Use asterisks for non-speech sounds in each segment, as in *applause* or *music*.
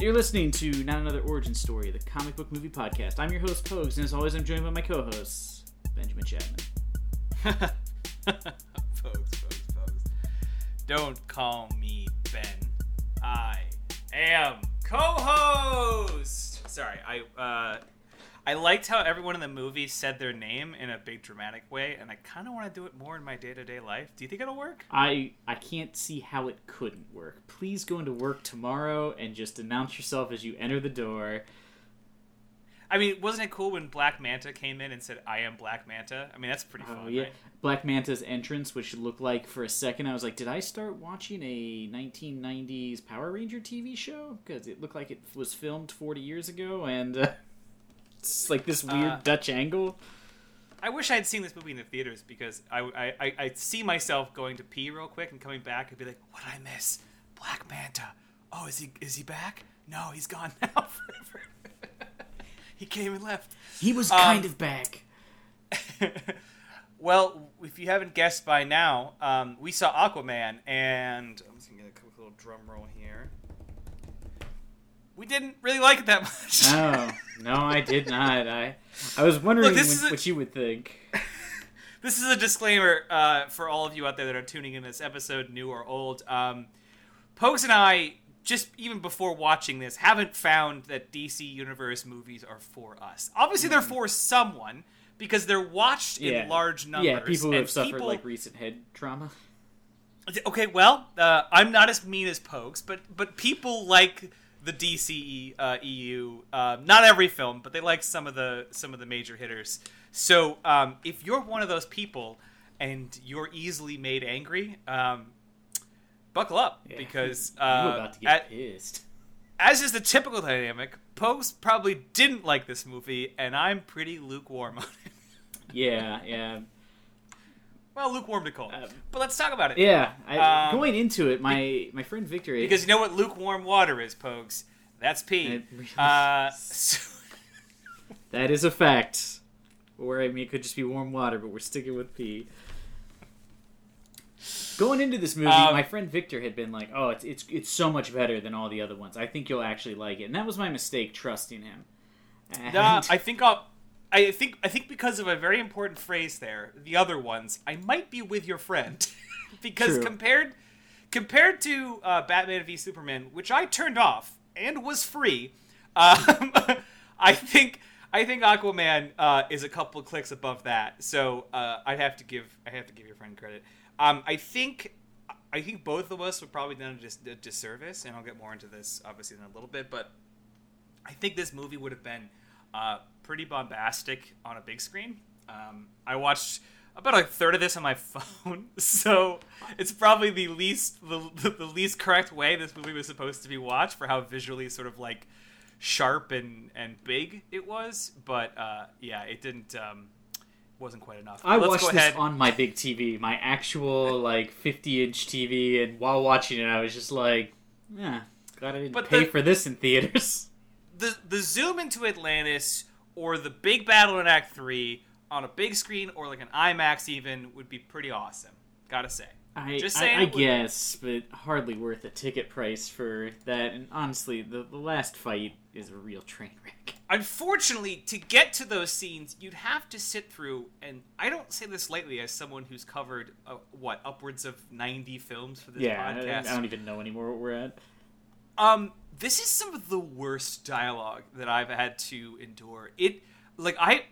You're listening to Not Another Origin Story, the comic book movie podcast. I'm your host, Pogues, and as always, I'm joined by my co hosts, Benjamin Chapman. *laughs* folks, folks, folks. Don't call me Ben. I am co-host. Sorry, I uh, I liked how everyone in the movie said their name in a big dramatic way, and I kind of want to do it more in my day-to-day life. Do you think it'll work? I I can't see how it couldn't work. Please go into work tomorrow and just announce yourself as you enter the door. I mean, wasn't it cool when Black Manta came in and said, "I am Black Manta"? I mean, that's pretty fun, Oh yeah, right? Black Manta's entrance, which looked like for a second, I was like, did I start watching a 1990s Power Ranger TV show? Because it looked like it was filmed 40 years ago, and uh, it's like this weird Uh, Dutch angle. I wish I had seen this movie in the theaters because I, I, I, I see myself going to pee real quick and coming back and be like, "What did I miss? Black Manta. Oh, is he is he back? No, he's gone *laughs* now forever. he came and left." He was um, kind of back. *laughs* well, if you haven't guessed by now, um, we saw Aquaman, and I'm just gonna get a quick little drum roll here. We didn't really like it that much. No, no, I did not. I I was wondering Look, this a- what you would think. *laughs* this is a disclaimer uh, for all of you out there that are tuning in this episode, new or old. Um, Pokes and I, just even before watching this, haven't found that DC Universe movies are for us. Obviously, they're for someone because they're watched Yeah. in large numbers. Yeah, people who have suffered people- like recent head trauma. Okay, well, uh, I'm not as mean as Pokes, but but people like the DC uh, EU. Uh, not every film, but they like some of the some of the major hitters. So um, if you're one of those people and you're easily made angry, um, buckle up Yeah. because *laughs* you uh, about to get at- pissed. as is the typical dynamic, Pokes probably didn't like this movie, and I'm pretty lukewarm on it. Yeah, yeah, well, lukewarm to cold. Um, but let's talk about it. yeah. I, Um, going into it, my my friend Victor Because you know what lukewarm water is, Pogues? That's pee. Really Uh, *laughs* so- That is a fact. Or I mean, it could just be warm water, but we're sticking with pee. Going into this movie, Um, my friend Victor had been like, "Oh, it's it's it's so much better than all the other ones. I think you'll actually like it." And that was my mistake, trusting him. And Nah, I think I'll. I think I think because of a very important phrase there, the other ones, I might be with your friend, *laughs* because True. compared compared to uh, Batman v Superman, which I turned off and was free, um, *laughs* I think I think Aquaman uh, is a couple of clicks above that. So uh, I'd have to give I have to give your friend credit. Um, I think I think both of us would probably done a, dis- a disservice, and I'll get more into this obviously in a little bit, but. I think this movie would have been uh, pretty bombastic on a big screen. Um, I watched about a third of this on my *laughs* phone, so it's probably the least the, the least correct way this movie was supposed to be watched for how visually sort of like sharp and and big it was. But uh, yeah, it didn't um, wasn't quite enough. I Let's watched this on my big TV, my actual like 50 inch TV, and while watching it, I was just like, "Yeah, glad I didn't But pay the- for this in theaters." *laughs* the the zoom into Atlantis or the big battle in Act Three on a big screen or like an IMAX even would be pretty awesome. Gotta say. I, Just I, saying I would- guess, but hardly worth a ticket price for that. And honestly, the, the last fight is a real train wreck. Unfortunately, to get to those scenes, you'd have to sit through, and I don't say this lightly as someone who's covered uh, what upwards of ninety films for this yeah, I, podcast. I don't even know anymore what we're at. Um, this is some of the worst dialogue that I've had to endure. It like I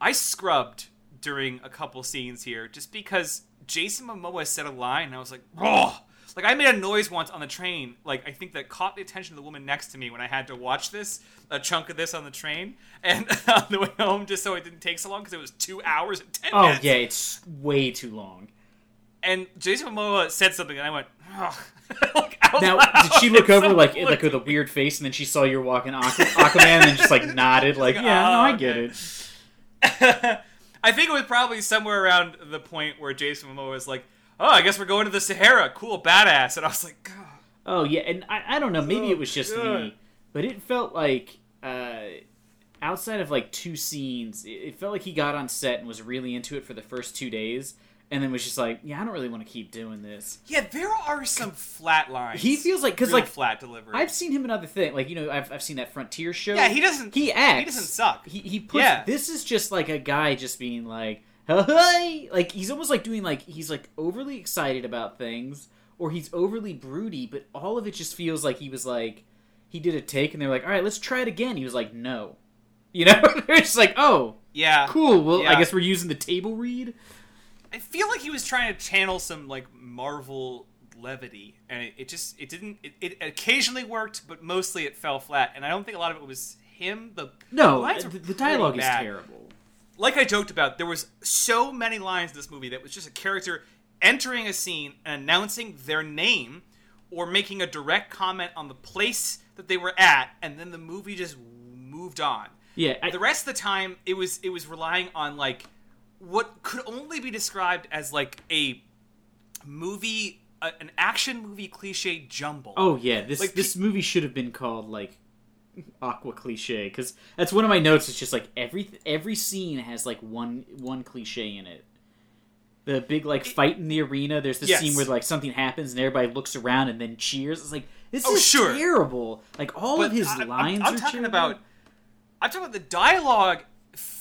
I scrubbed during a couple scenes here just because Jason Momoa said a line and I was like, "Oh!" Like I made a noise once on the train, like I think that caught the attention of the woman next to me when I had to watch this, a chunk of this on the train, *laughs* and on the way home, just so it didn't take so long because it was two hours and ten Oh minutes. Oh, yeah, it's way too long. And Jason Momoa said something, and I went, *laughs* like, out Now, loud. did she look And *laughs* over like like with a weird face, and then she saw you walking Aqu- Aquaman, and just like nodded, *laughs* like, Like, yeah, no, oh, I get okay. it. I think it was probably somewhere around the point where Jason Momoa was like, "Oh, I guess we're going to the Sahara. Cool, badass." And I was like, God. Oh yeah, and I, I don't know, maybe Oh, it was just God. me, but it felt like uh, outside of like two scenes, it felt like he got on set and was really into it for the first two days, and then was just like, yeah, I don't really want to keep doing this. Yeah, there are some flat lines. He feels like because like flat delivery. I've seen him in other things, like you know, I've I've seen that Frontier show. yeah, he doesn't. he acts. He doesn't suck. He he puts. Yeah. This is just like a guy just being like, hey, like he's almost like doing like he's like overly excited about things, or he's overly broody, but all of it just feels like he was like, he did a take, and they're like, all right, let's try it again. He was like, no, *laughs* you know, they're like, oh, Yeah, cool. Well, I guess we're using the table read. I feel like he was trying to channel some like Marvel levity, and it, it just it didn't. It, it occasionally worked, but mostly it fell flat. And I don't think a lot of it was him. The No, the, the dialogue is bad. terrible. like I joked about, there was so many lines in this movie that was just a character entering a scene and announcing their name or making a direct comment on the place that they were at, and then the movie just moved on. Yeah, I, the rest of the time, it was it was relying on like what could only be described as like a movie, a, an action movie cliche jumble. Oh yeah, this Like, this pe- movie should have been called like Aqua cliche because that's one of my notes. It's just like every every scene has like one one cliche in it. The big like fight in the arena. There's the Yes. scene where like something happens and everybody looks around and then cheers. It's like this Oh, is sure. terrible. Like all But of his I- I'm- lines I'm, are talking terrible. about. I'm talking about the dialogue.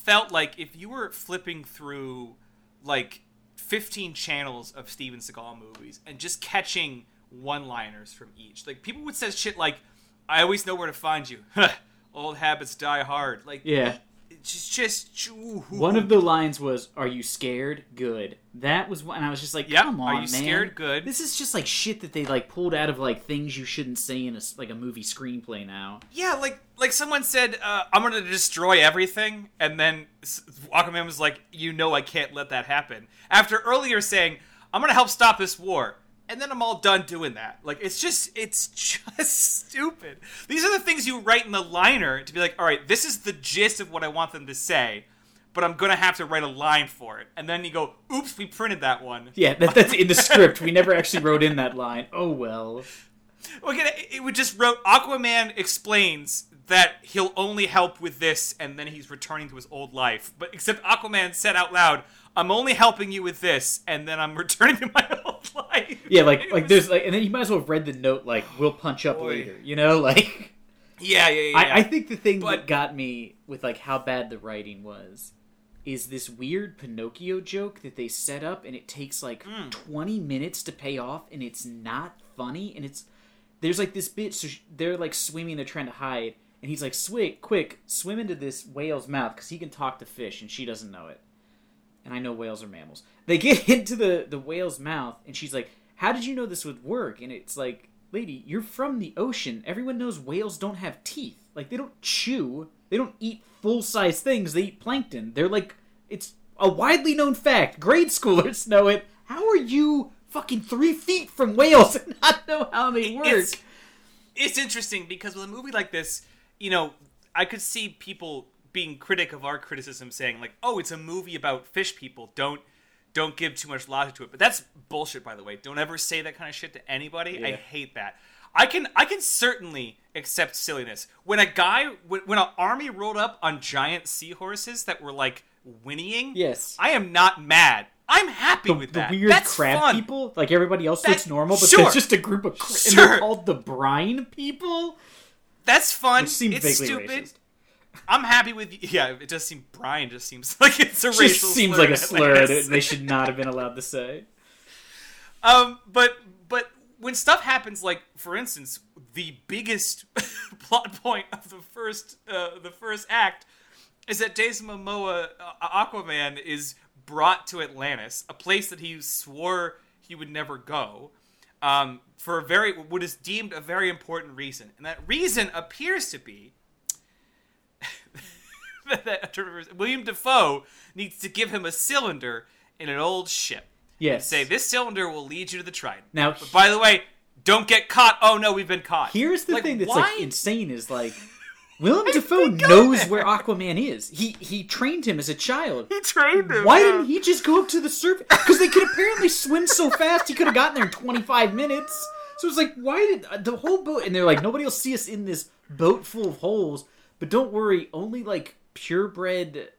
Felt like if you were flipping through like 15 channels of Steven Seagal movies and just catching one-liners from each, like people would say shit like, "I always know where to find you." *laughs* Old habits die hard. Like yeah. It's just, just One of the lines was, "Are you scared? Good." That was one, and I was just like, Yep. "Come Are on, you man. scared? Good. This is just like shit that they like pulled out of like things you shouldn't say in a like a movie screenplay now." Yeah, like like someone said, uh, "I'm gonna destroy everything," and then Aquaman was like, "You know, I can't let that happen." After earlier saying, "I'm gonna help stop this war," and then I'm all done doing that. Like it's just it's *laughs* just stupid. These are the things you write in the liner to be like, "All right, this is the gist of what I want them to say." But I'm gonna have to write a line for it, and then you go, "Oops, we printed that one." Yeah, that, that's in the script. We never actually wrote in that line. Oh well. Again, it- it would just wrote Aquaman explains that he'll only help with this, and then he's returning to his old life. But except Aquaman said out loud, "I'm only helping you with this, and then I'm *laughs* returning to my old life." Yeah, like like there's like, and then you might as well have read the note like, "We'll punch up Boy. later." You know, *laughs* like yeah, yeah, yeah. I, I think the thing that got me with like how bad the writing was is this weird Pinocchio joke that they set up, and it takes like Hmm. 20 minutes to pay off, and it's not funny, and it's there's like this bit so sh- they're like swimming, they're trying to hide, and he's like, "Swig, quick, swim into this whale's mouth because he can talk to fish, and she doesn't know it." And I know whales are mammals. They get *laughs* into the the whale's mouth, and she's like, "How did you know this would work?" And it's like, "Lady, you're from the ocean. Everyone knows whales don't have teeth. Like they don't chew. They don't eat full size things. They eat plankton. They're like, it's a widely known fact. Grade schoolers *laughs* know it. How are you fucking three feet from whales *laughs* and not know how they work?" it's it's interesting because with a movie like this, you know, I could see people being critic of our criticism, saying like, "Oh, it's a movie about fish people. Don't don't give too much logic to it." But that's bullshit, by the way. Don't ever say that kind of shit to anybody. I hate that. I can I can certainly accept silliness when a guy when, when an army rolled up on giant seahorses that were like whinnying. Yes. I am not mad. I'm happy the, with the that. weird That's crab fun. people, like everybody else That- looks normal, but sure. there's just a group of cra- and Sure. they're called the brine people. That's fun. It's stupid. racist. I'm happy with yeah. It does seem Brian just seems *laughs* like it's a Just racial. seems like a slur that they should not have been allowed to say. Um, but but when stuff happens, like for instance, the biggest *laughs* plot point of the first uh, the first act is that Jason Momoa uh, Aquaman is brought to Atlantis, a place that he swore he would never go. Um, for a very what is deemed a very important reason, and that reason appears to be *laughs* that I'm trying to remember- William Dafoe needs to give him a cylinder in an old ship. Yes. Say this cylinder will lead you to the Trident. Now- but by the way, don't get caught. Oh no, we've been caught. Here's the Like, thing that's why? like insane is like Willem Dafoe knows it. where Aquaman is. He he trained him as a child. He trained him. Why yeah. didn't he just go up to the surface? Because they could apparently swim so fast, he could have gotten there in 25 minutes. So it's like, why did uh, the whole boat? And they're like, nobody will see us in this boat full of holes. But don't worry, only like purebred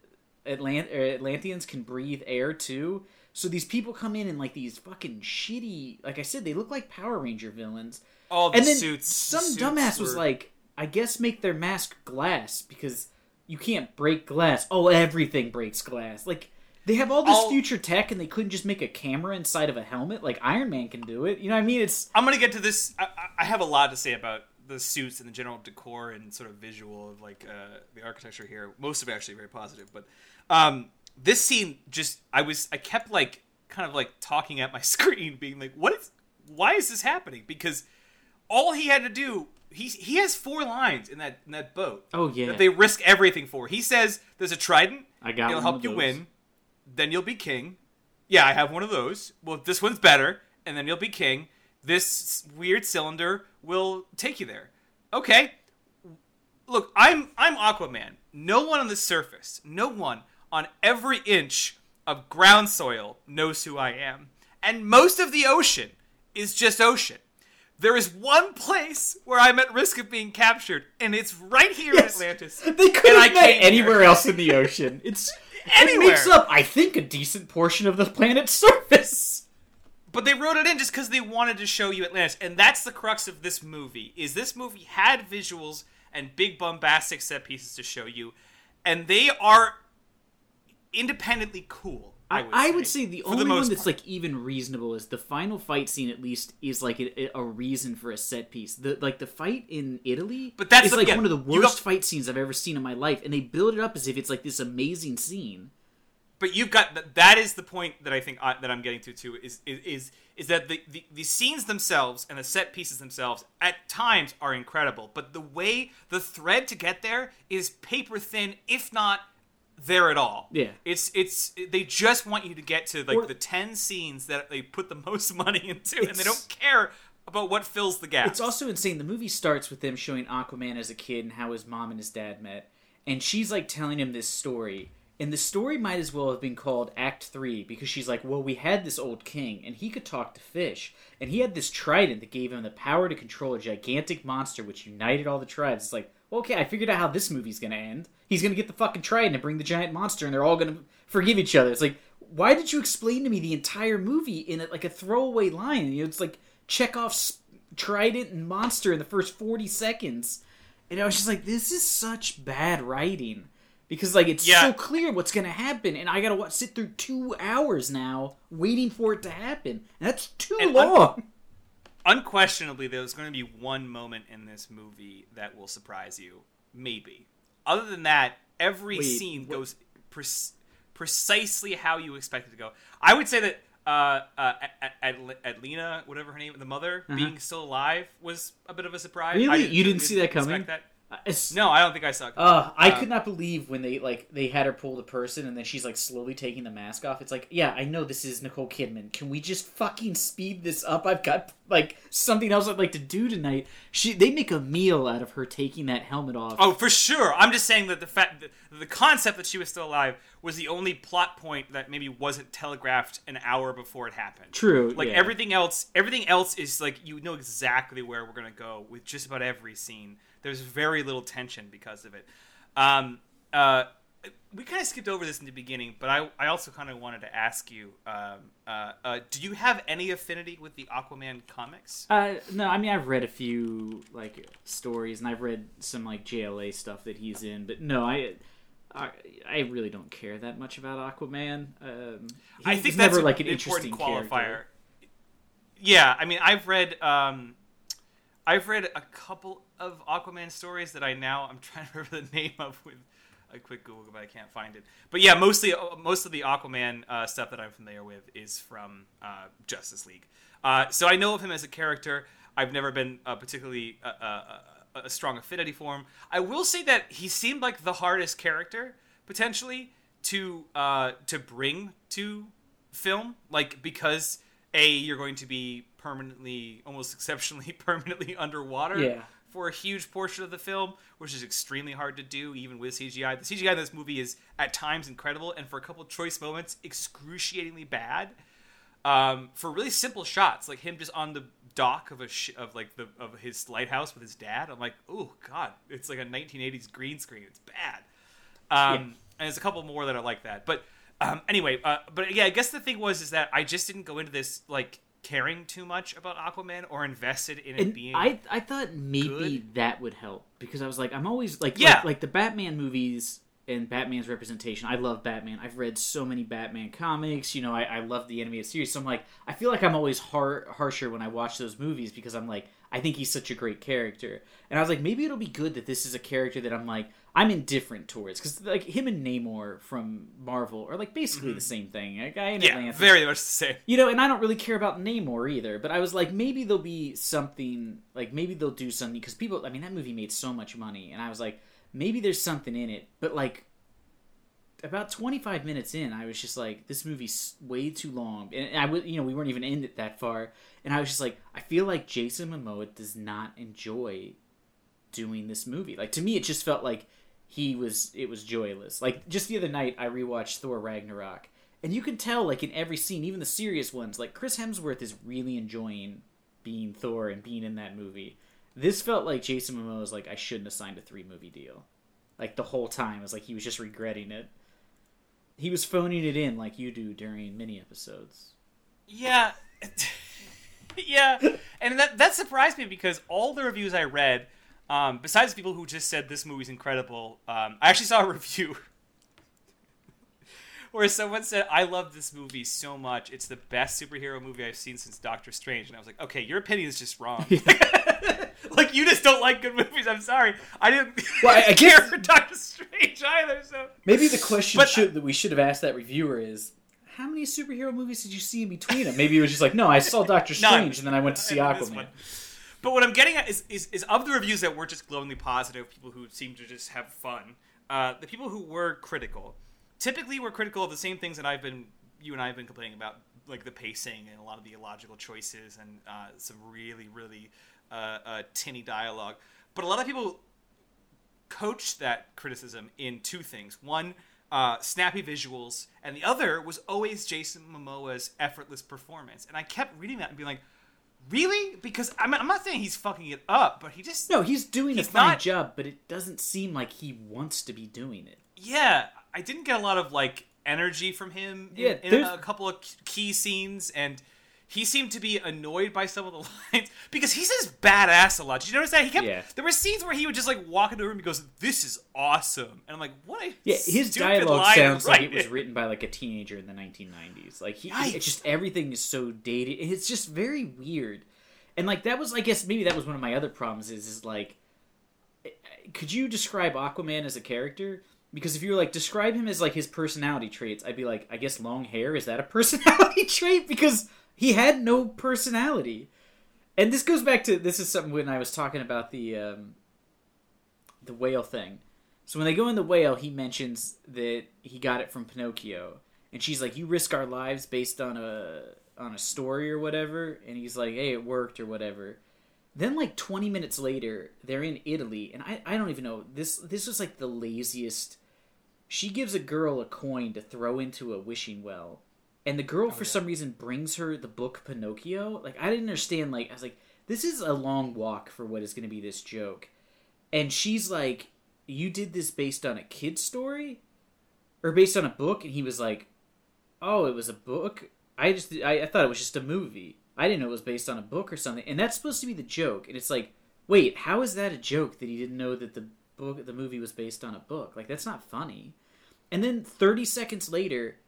Atlant- Atlanteans can breathe air too. So these people come in in like these fucking shitty, like I said, they look like Power Ranger villains. All the and then suits. some the suits dumbass was like, I guess make their mask glass because you can't break glass. Oh, everything breaks glass. Like they have all this All- future tech and they couldn't just make a camera inside of a helmet like Iron Man can do it. You know what I mean? It's I'm gonna get to this. I, I- I have a lot to say about the suits and the general decor and sort of visual of like uh, the architecture here. Most of it actually very positive, but um, this scene just I was I kept like kind of like talking at my *laughs* screen, being like, "What is? Why is this happening?" Because all he had to do. He, he has four lines in that in that boat oh yeah. that they risk everything for. He says, "There's a trident. I got It'll help you win. Then you'll be king. Yeah, I have one of those. Well, this one's better, and then you'll be king. This weird cylinder will take you there. Okay. Look, I'm I'm Aquaman. No one on the surface, no one on every inch of ground soil knows who I am. And most of the ocean is just ocean. There is one place where I'm at risk of being captured, and it's right here Yes. in Atlantis. They could have met anywhere here. else in the ocean. It's anywhere. it makes up, I think, a decent portion of the planet's surface. But they wrote it in just because they wanted to show you Atlantis, and that's the crux of this movie. Is this movie had visuals and big bombastic set pieces to show you, and they are independently cool. I would, I would say the for only most one that's part. like even reasonable is the final fight scene. At least is like a, a reason for a set piece. The like the fight in Italy, But that's is the- like yeah, one of the worst got- fight scenes I've ever seen in my life, and they build it up as if it's like this amazing scene. but you've got that is the point that I think I, that I'm getting to too is is is, is that the, the the scenes themselves and the set pieces themselves at times are incredible, but the way the thread to get there is paper thin, if not there at all. Yeah. it's it's they just want you to get to like Or- the ten scenes that they put the *laughs* most money into, and they don't care about what fills the gap. It's also insane. The movie starts with them showing Aquaman as a kid and how his mom and his dad met, and she's like telling him this story. And the story might as well have been called Act Three because she's like, "Well, we had this old king, and he could talk to fish, and he had this trident that gave him the power to control a gigantic monster, which united all the tribes." It's like, okay, I figured out how this movie's gonna end. He's gonna get the fucking trident and bring the giant monster, and they're all gonna forgive each other. It's like, why did you explain to me the entire movie in a, like a throwaway line? You know, it's like Chekhov's trident and monster in the first 40 seconds. And I was just like, this is such bad writing. Because like it's Yeah. so clear what's gonna happen, and I gotta sit through two hours now waiting for it to happen, and that's too And long. Unquestionably there's going to be one moment in this movie that will surprise you maybe other than that every Wait, scene what- goes pre- precisely how you expect it to go i would say that uh, uh, Ad- Ad- Adlena, whatever her name, the mother, being still alive was a bit of a surprise. Uh-huh. Really? You didn't see that coming? Uh, it's- No, I don't think I saw. it. Uh, I Um, could not believe when they like they had her pull the person and then she's like slowly taking the mask off. It's like, yeah, I know this is Nicole Kidman. Can we just fucking speed this up? I've got like something else I'd like to do tonight. She they make a meal out of her taking that helmet off. Oh, for sure. I'm just saying that the fact that the concept that she was still alive was the only plot point that maybe wasn't telegraphed an hour before it happened. True, Like yeah. everything else, everything else is like you know exactly where we're gonna go with just about every scene. There's very little tension because of it. Um, uh, we kind of skipped over this in the beginning, but I, I also kind of wanted to ask you: um, uh, uh, Do you have any affinity with the Aquaman comics? Uh, no, I mean I've read a few like stories and I've read some like JLA stuff that he's in, but no, I. I, I really don't care that much about Aquaman. Um, I think that's never like an interesting qualifier. character. Yeah, I mean, I've read, um, I've read a couple of Aquaman stories that I now I'm trying to remember the name of with a quick Google, but I can't find it. But yeah, mostly uh, most of the Aquaman uh, stuff that I'm familiar with is from uh, Justice League. Uh, so I know of him as a character. I've never been uh, particularly uh, a strong affinity for him. I will say that he seemed like the hardest character potentially to to bring to film, like because a you're going to be permanently, almost *laughs* exceptionally permanently underwater Yeah. for a huge portion of the film, which is extremely hard to do even with CGI. The CGI in this movie is at times incredible, and for a couple of choice moments, excruciatingly bad. Um, for really simple shots, like him just on the dock of a sh- of like the of his lighthouse with his dad, I'm like, oh god, it's like a 1980s green screen. It's bad. Um, And there's a couple more that are like that, but Um, anyway, uh, but yeah, I guess the thing was is that I just didn't go into this like caring too much about Aquaman or invested in it And being. I I thought maybe good. that would help because I was like I'm always like Yeah. like, like the Batman movies and Batman's representation. I love Batman. I've read so many Batman comics. You know, I, I love the animated series. So I'm like, I feel like I'm always har- harsher when I watch those movies because I'm like, I think he's such a great character. And I was like, maybe it'll be good that this is a character that I'm like, I'm indifferent towards because like him and Namor from Marvel are like basically mm-hmm. the same thing. In yeah, Atlantis very much the same. you know, and I don't really care about Namor either, but I was like, maybe there'll be something, like maybe they'll do something because people. I mean, that movie made so much money, and I was like, maybe there's something in it. But like, about 25 minutes in, I was just like, this movie's way too long, and I would, you know, we weren't even in it that far, and I was just like, I feel like Jason Momoa does not enjoy doing this movie. Like to me, it just felt like he was it was joyless. Like just the other night, I rewatched Thor Ragnarok, and you can tell like in every scene, even the serious ones, like Chris Hemsworth is really enjoying being Thor and being in that movie. This felt like Jason Momoa was like I shouldn't have signed a three movie deal. Like the whole time, it was like he was just regretting it. He was phoning it in like you do during mini episodes. Yeah. *laughs* yeah. And that that surprised me because all the reviews I read, um, besides people who just said this movie's incredible, um, I actually saw a *laughs* review where someone said, I love this movie so much. It's the best superhero movie I've seen since Doctor Strange. And I was like, okay, your opinion is just wrong. *laughs* *laughs* like, you just don't like good movies. I'm sorry. I didn't Well, I- I care guess- for Doctor Strange either. So Maybe the question But- should, that we should have asked that reviewer is, how many superhero movies did you see in between them? Maybe it was just like, no, I saw Doctor. Strange and then I went to see Aquaman. But what I'm getting at is, is, is of the reviews that were just glowingly positive, people who seemed to just have fun, uh, the people who were critical typically were critical of the same things that I've been, you and I have been complaining about, like the pacing and a lot of the illogical choices and uh, some really, really uh, uh, tinny dialogue. But a lot of people coached that criticism in two things. One, uh, snappy visuals, and the other was always Jason Momoa's effortless performance. And I kept reading that and being like, really? Because I'm, I'm not saying he's fucking it up, but he just No, he's doing He's a fine not- job, but it doesn't seem like he wants to be doing it. yeah. I didn't get a lot of like energy from him in, Yeah, in a couple of key scenes and. He seemed to be annoyed by some of the *laughs* lines because he says badass a lot. Did you notice that? He kept Yeah. there were scenes where he would just like walk into a room and he goes, This is awesome. And I'm like, what Yeah, his dialogue sounds like it was written by like a teenager in the 1990s. Like he, Yikes. it's just everything is so dated. It's just very weird. And like that was, I guess maybe that was one of my other problems. Is is like, eh, eh, could you describe Aquaman as a character? Because if you were like describe him as like his personality traits, I'd be like, I guess long hair is that a *laughs* personality trait? Because he had no personality. And this goes back to this is something when I was talking about the um, the whale thing. So when they go in the whale, he mentions that he got it from Pinocchio, and she's like, "You risk our lives based on a on a story or whatever," and he's like, "Hey, it worked or whatever." Then like 20 minutes later, they're in Italy, and I I don't even know this this was like the laziest. She gives a girl a coin to throw into a wishing well, and the girl oh, for yeah. some reason brings her the book Pinocchio. Like I didn't understand. Like I was like, this is a long walk for what is going to be this joke, and she's like, "You did this based on a kid's story, or based on a book?" And he was like, "Oh, it was a book. I just I, I thought it was just a movie. I didn't know it was based on a book or something." And that's supposed to be the joke. And it's like, wait, how is that a joke that he didn't know that the book the movie was based on a book? Like that's not funny. And then 30 seconds later,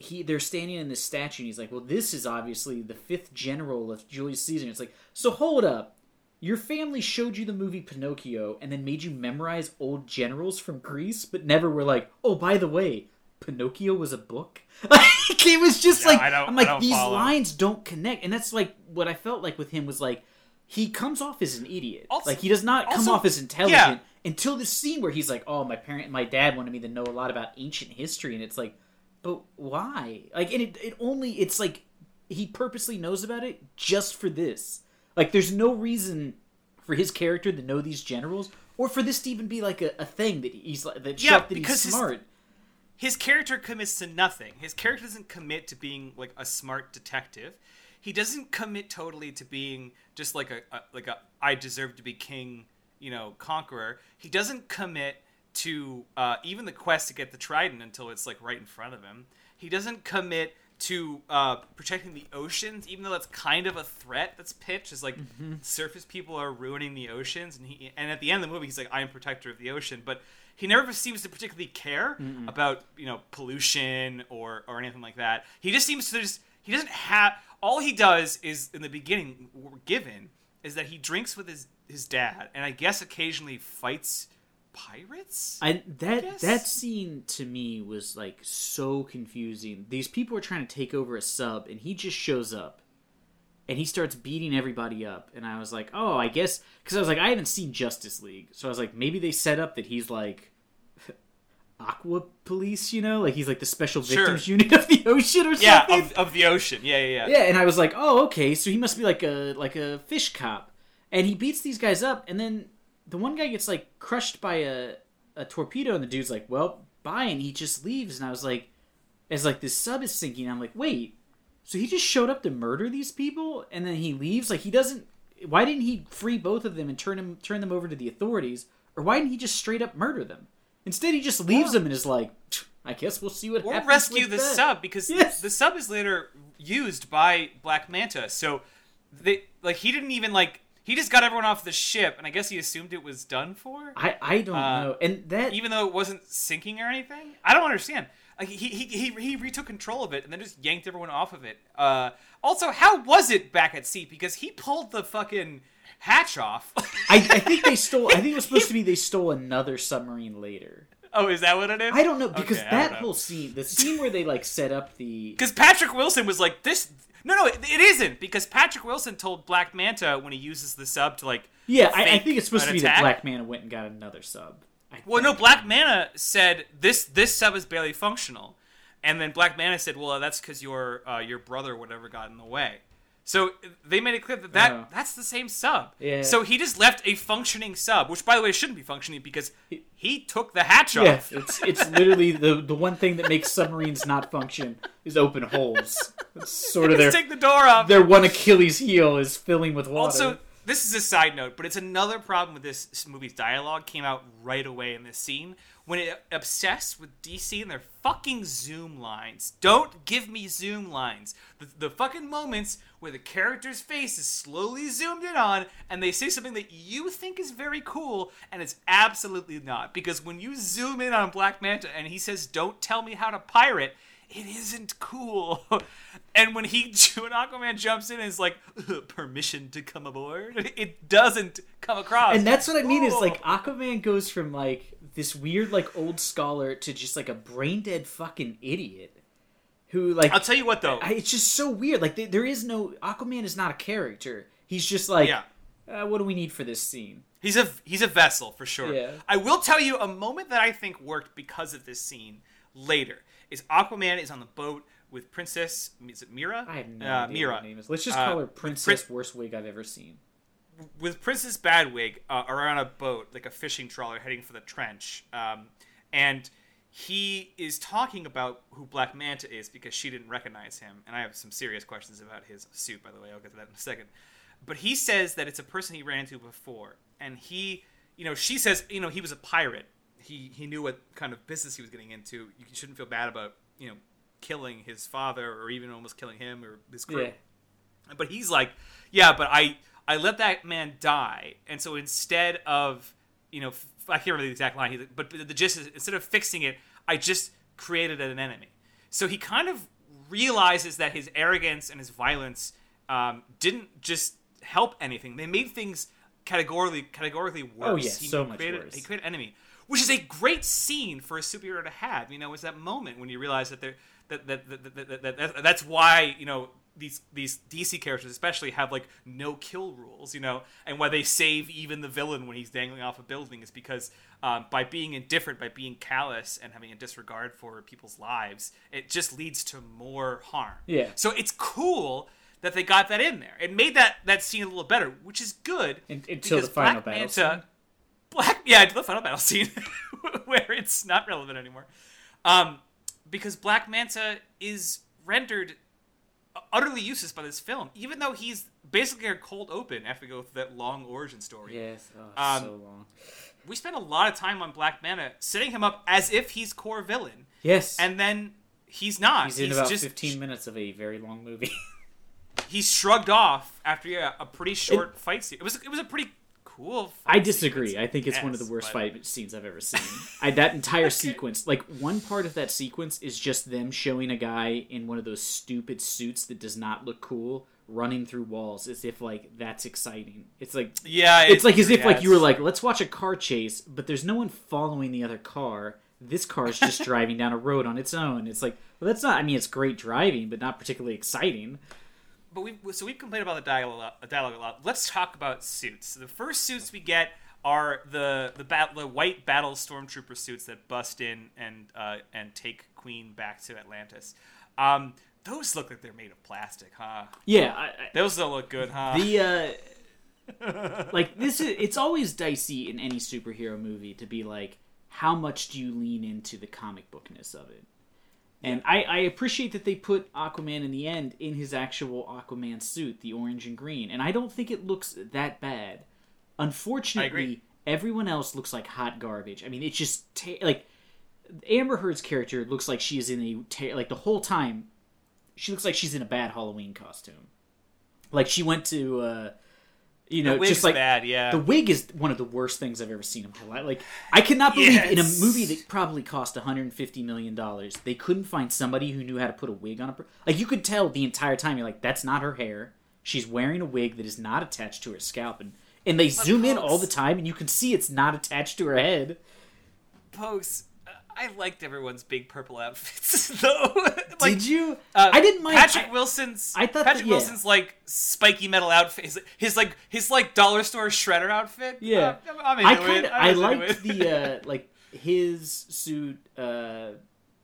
he they're standing in this statue and he's like, "Well, this is obviously the fifth general of Julius Caesar." It's like, "So hold up. Your family showed you the movie Pinocchio and then made you memorize old generals from Greece, but never were like, "Oh, by the way, Pinocchio was a book." *laughs* Like it was just Yeah, like I'm like these follow. lines don't connect, and that's like what I felt like with him was like he comes off as an idiot. Also- like he does not come also- off as intelligent yeah. until this scene where he's like, "Oh, my parent, my dad wanted me to know a lot about ancient history," and it's like, but why? Like, and it it only it's like he purposely knows about it just for this. Like, there's no reason for his character to know these generals, or for this to even be like a, a thing that he's like that Yeah, that because he's his- his character commits to nothing. His character doesn't commit to being like a smart detective. He doesn't commit totally to being just like a, a like a I deserve to be king, you know, conqueror. He doesn't commit to uh, even the quest to get the trident until it's like right in front of him. He doesn't commit to uh, protecting the oceans, even though that's kind of a threat that's pitched. Is like surface people are ruining the oceans, and he and at the end of the movie, he's like, "I am protector of the ocean," but he never seems to particularly care about you know pollution or or anything like that. He just seems to just he doesn't have all he does is in the beginning given is that he drinks with his his dad, and I guess occasionally fights pirates. I that guess. that scene to me was like so confusing. These people are trying to take over a sub, and he just shows up, and he starts beating everybody up. And I was like, oh, I guess because I was like, I haven't seen Justice League, so I was like, maybe they set up that he's like *laughs* Aqua Police, you know, like he's like the special Sure. victims unit of the *laughs* ocean or yeah, something. of, of the ocean. Yeah, yeah, yeah. Yeah, and I was like, oh, okay, so he must be like a like a fish cop, and he beats these guys up, and then the one guy gets like crushed by a a torpedo, and the dude's like, well, bye, and he just leaves, and I was like, as like this sub is sinking, I'm like, wait, so he just showed up to murder these people, and then he leaves, like he doesn't. Why didn't he free both of them and turn him turn them over to the authorities, or why didn't he just straight up murder them? Instead, he just leaves Or- them and is like, I guess we'll see what Or happens. rescue the that." sub because *laughs* Yes. the sub is later used by Black Manta. So they like he didn't even like he just got everyone off the ship, and I guess he assumed it was done for. I I don't Uh, know, and that even though it wasn't sinking or anything. I don't understand. Like he he he, he retook control of it and then just yanked everyone off of it. Uh, also, how was it back at sea? Because he pulled the fucking hatch off. I, I think they stole. I think it was *laughs* supposed to be they stole another submarine later. Oh, is that what it is? I don't know because Okay, that know. whole scene, the scene where they like set up the. *laughs* Because Patrick Wilson was like this. No, no, it, it isn't. Because Patrick Wilson told Black Manta when he uses the sub to like. Yeah, I, I think it's supposed to be that. Black Manta went and got another sub. I Well, no. Black Manta said this this sub is barely functional, and then Black Manta said, "Well, that's because your uh, your brother whatever got in the way." So they made it clear that, that Oh. that's the same sub. Yeah. So he just left a functioning sub, which by the way shouldn't be functioning because he took the hatch Yeah, off. it's it's literally the the one thing that makes submarines not function is open holes. It's sort of *laughs* their take the door off. their one Achilles heel is filling with water. Also, this is a side note, but it's another problem with this movie's dialogue came out right away in this scene when it obsessed with DC and their fucking zoom lines. Don't give me zoom lines. The, the fucking moments where the character's face is slowly zoomed in on and they say something that you think is very cool and it's absolutely not. Because when you zoom in on Black Manta and he says, Don't tell me how to pirate, it isn't cool. *laughs* And when he *laughs* when Aquaman jumps in and is like permission to come aboard, *laughs* it doesn't come across. and that's what I mean is like Aquaman goes from like this weird like old scholar to just like a brain dead fucking idiot who like I'll tell you what though. I, it's just so weird. Like th- there is no Aquaman is not a character. He's just like, Yeah. uh, what do we need for this scene? He's a he's a vessel for sure. Yeah. I will tell you a moment that I think worked because of this scene later is Aquaman is on the boat with Princess is it Mera? I have no uh, idea Mera. what her name is. Let's just Uh, call her Princess Prin- Worst Wig I've ever seen. with Princess Badwig uh, are on a boat, like a fishing trawler, heading for the trench, um, and he is talking about who Black Manta is because she didn't recognize him. And I have some serious questions about his suit, by the way. I'll get to that in a second. But he says that it's a person he ran into before, and he, you know, she says, you know, he was a pirate. He he knew what kind of business he was getting into. You shouldn't feel bad about, you know, killing his father or even almost killing him or his crew. Yeah. But he's like, yeah, but I I let that man die, and so instead of you know, I can't remember the exact line, he- but the gist is instead of fixing it, I just created an enemy. So he kind of realizes that his arrogance and his violence um, didn't just help anything; they made things categorically categorically worse. Oh, yeah, he so much created, worse. He created an enemy, which is a great scene for a superhero to have. You know, is that moment when you realize that they're that, that, that, that, that that's why you know these these DC characters especially have like no kill rules, you know, and why they save even the villain when he's dangling off a building is because um, by being indifferent, by being callous and having a disregard for people's lives, it just leads to more harm. Yeah. So it's cool that they got that in there. It made that that scene a little better, which is good. Un- until the final Black battle Manta- scene. Black, yeah, the final battle scene *laughs* where it's not relevant anymore, um, because Black Manta is rendered utterly useless by this film, even though he's basically a cold open after we go through that long origin story. Yes, oh, Um, so long. we spent a lot of time on Black Manta setting him up as if he's core villain, Yes, and then he's not. he's in about just 15 minutes of a very long movie. *laughs* he's shrugged off after yeah, a pretty short fight scene. It was it was a pretty cool. I disagree. sequence, I think it's one of the worst fight scenes I've ever seen. I, that entire *laughs* sequence, like one part of that sequence, is just them showing a guy in one of those stupid suits that does not look cool running through walls, as if like that's exciting. It's like Yeah, it's like as if like you were like, let's watch a car chase, but there's no one following the other car. This car is just *laughs* driving down a road on its own. It's like, well, that's not. I mean, it's great driving, but not particularly exciting. But we so we've complained about the dialogue, a lot- dialogue a lot. Let's talk about suits. The first suits we get are the the bat, the white battle stormtrooper suits that bust in and uh, and take Queen back to Atlantis. Um, those look like they're made of plastic, huh? Yeah, I, I, Those don't look good, huh? the uh *laughs* like this is it's always dicey in any superhero movie to be like how much do you lean into the comic bookness of it and I, I appreciate that they put aquaman in the end in his actual aquaman suit the orange and green. And i don't think it looks that bad. Unfortunately everyone else looks like hot garbage. I mean it's just ta- like amber heard's character looks like she is in a ta- like the whole time she looks like she's in a bad halloween costume. Like she went to uh you know just like bad, yeah. the wig is one of the worst things I've ever seen in my life. Like, I cannot believe in a movie that probably cost 150 million dollars, they couldn't find somebody who knew how to put a wig on a. Per- like, you could tell the entire time. You're like, that's not her hair. She's wearing a wig that is not attached to her scalp, and and they zoom in all the time, and you can see it's not attached to her head. Pokes. I liked everyone's big purple outfits, *laughs* though. like, Did you? Uh, I didn't mind. Patrick I- Wilson's. I thought Patrick that- yeah. Wilson's like spiky metal outfit. His, his like his like dollar store shredder outfit. Yeah. Uh, I'm into I it. kind of I liked the uh, *laughs* like his suit, uh,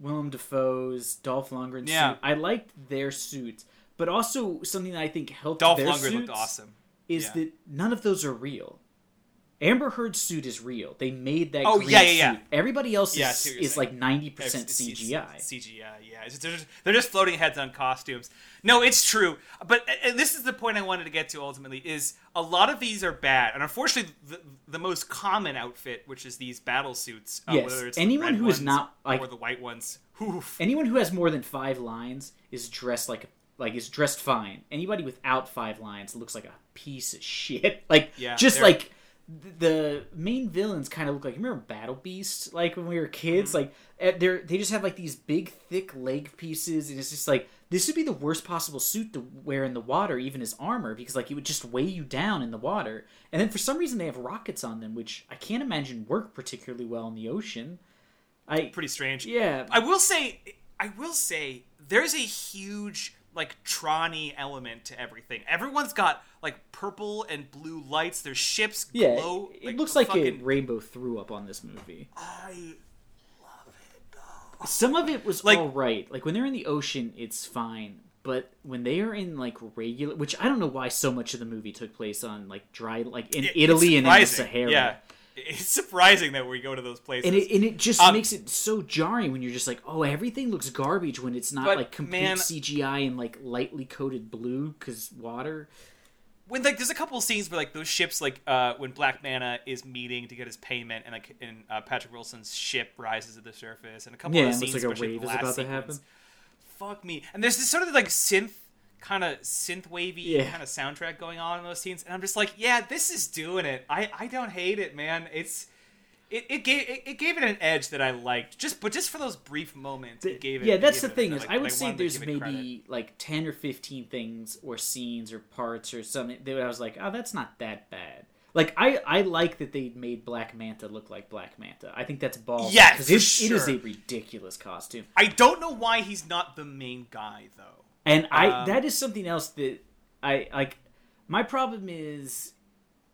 Willem Dafoe's Dolph Lundgren Yeah. suit. I liked their suits, but also something that I think helped Dolph their Lundgren suits looked awesome. is Yeah. that none of those are real. Amber Heard's suit is real. They made that. Oh, green yeah, yeah, yeah. suit. Everybody else Yeah, is, see what you're is like ninety percent CGI. CGI, yeah. Just- they're, just, they're just floating heads on costumes. No, it's true. But and this is the point I wanted to get to ultimately is a lot of these are bad, and unfortunately, the, the most common outfit, which is these battle suits, uh, Yes, whether it's anyone who is not, like- or the white ones. Oof. Anyone who has more than five lines is dressed like a like is dressed fine. Anybody without five lines looks like a piece of shit. *laughs* Like Yeah, just like the main villains kind of look like remember Battle Beast like when we were kids Mm-hmm. like eh, they're they just have like these big thick leg pieces and it's just like this would be the worst possible suit to wear in the water even as armor because like it would just weigh you down in the water and then for some reason they have rockets on them which I can't imagine work particularly well in the ocean. I Pretty strange. yeah I will say, I will say, there's a huge like Tron-y element to everything. Everyone's got like purple and blue lights. Their ships Yeah, glow. it looks like fucking, a rainbow threw up on this movie. I love it. Though. Some of it was Like- all right. Like when they're in the ocean, it's fine. But when they are in like regular, which I don't know why so much of the movie took place on like dry, like in It- Italy and in the. Sahara. Yeah, it's surprising that we go to those places. And it, and it just Um, makes it so jarring when you're just like, oh, everything looks garbage when it's not But, like complete man- CGI and like lightly coated blue because water. when like there's a couple of scenes where like those ships like uh when Black Manta is meeting to get his payment and like in uh, Patrick Wilson's ship rises to the surface and a couple Yeah, of scenes like a wave is about to happen. Fuck me. And there's this sort of like synth kind of synth wavy Yeah. kind of soundtrack going on in those scenes and I'm just like, yeah, this is doing it. I I don't hate it, man. It's it, it gave it, it gave it an edge that I liked. Just but just for those brief moments, it gave it. yeah, that's the thing is, like, I would say there's maybe like ten or fifteen things or scenes or parts or something that I was like, oh, that's not that bad. Like I, I like that they made Black Manta look like Black Manta. I think that's ball. Yeah, because it, it is a ridiculous costume, I don't know why he's not the main guy though. And I Um, that is something else that I like. My problem is,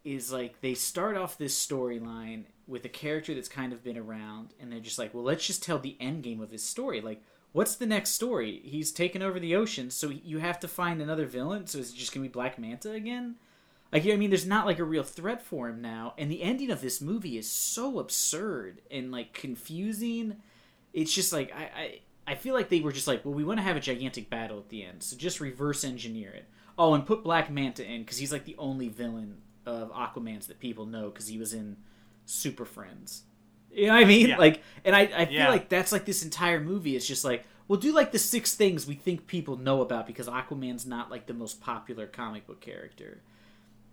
is like they start off this storyline with a character that's kind of been around, and they're just like, well, let's just tell the end game of his story. Like, what's the next story? He's taken over the ocean, so you have to find another villain. So is it just gonna be Black Manta again? Like, I mean, there's not like a real threat for him now, and the ending of this movie is so absurd and like confusing. It's just like I, I, I feel like they were just like, well, we want to have a gigantic battle at the end, so just reverse engineer it. Oh, and put Black Manta in because he's like the only villain of Aquaman's that people know because he was in super friends. You know what I mean? Yeah. Like, and I, I feel Yeah. like that's like this entire movie is just like we'll do like the six things we think people know about because Aquaman's not like the most popular comic book character,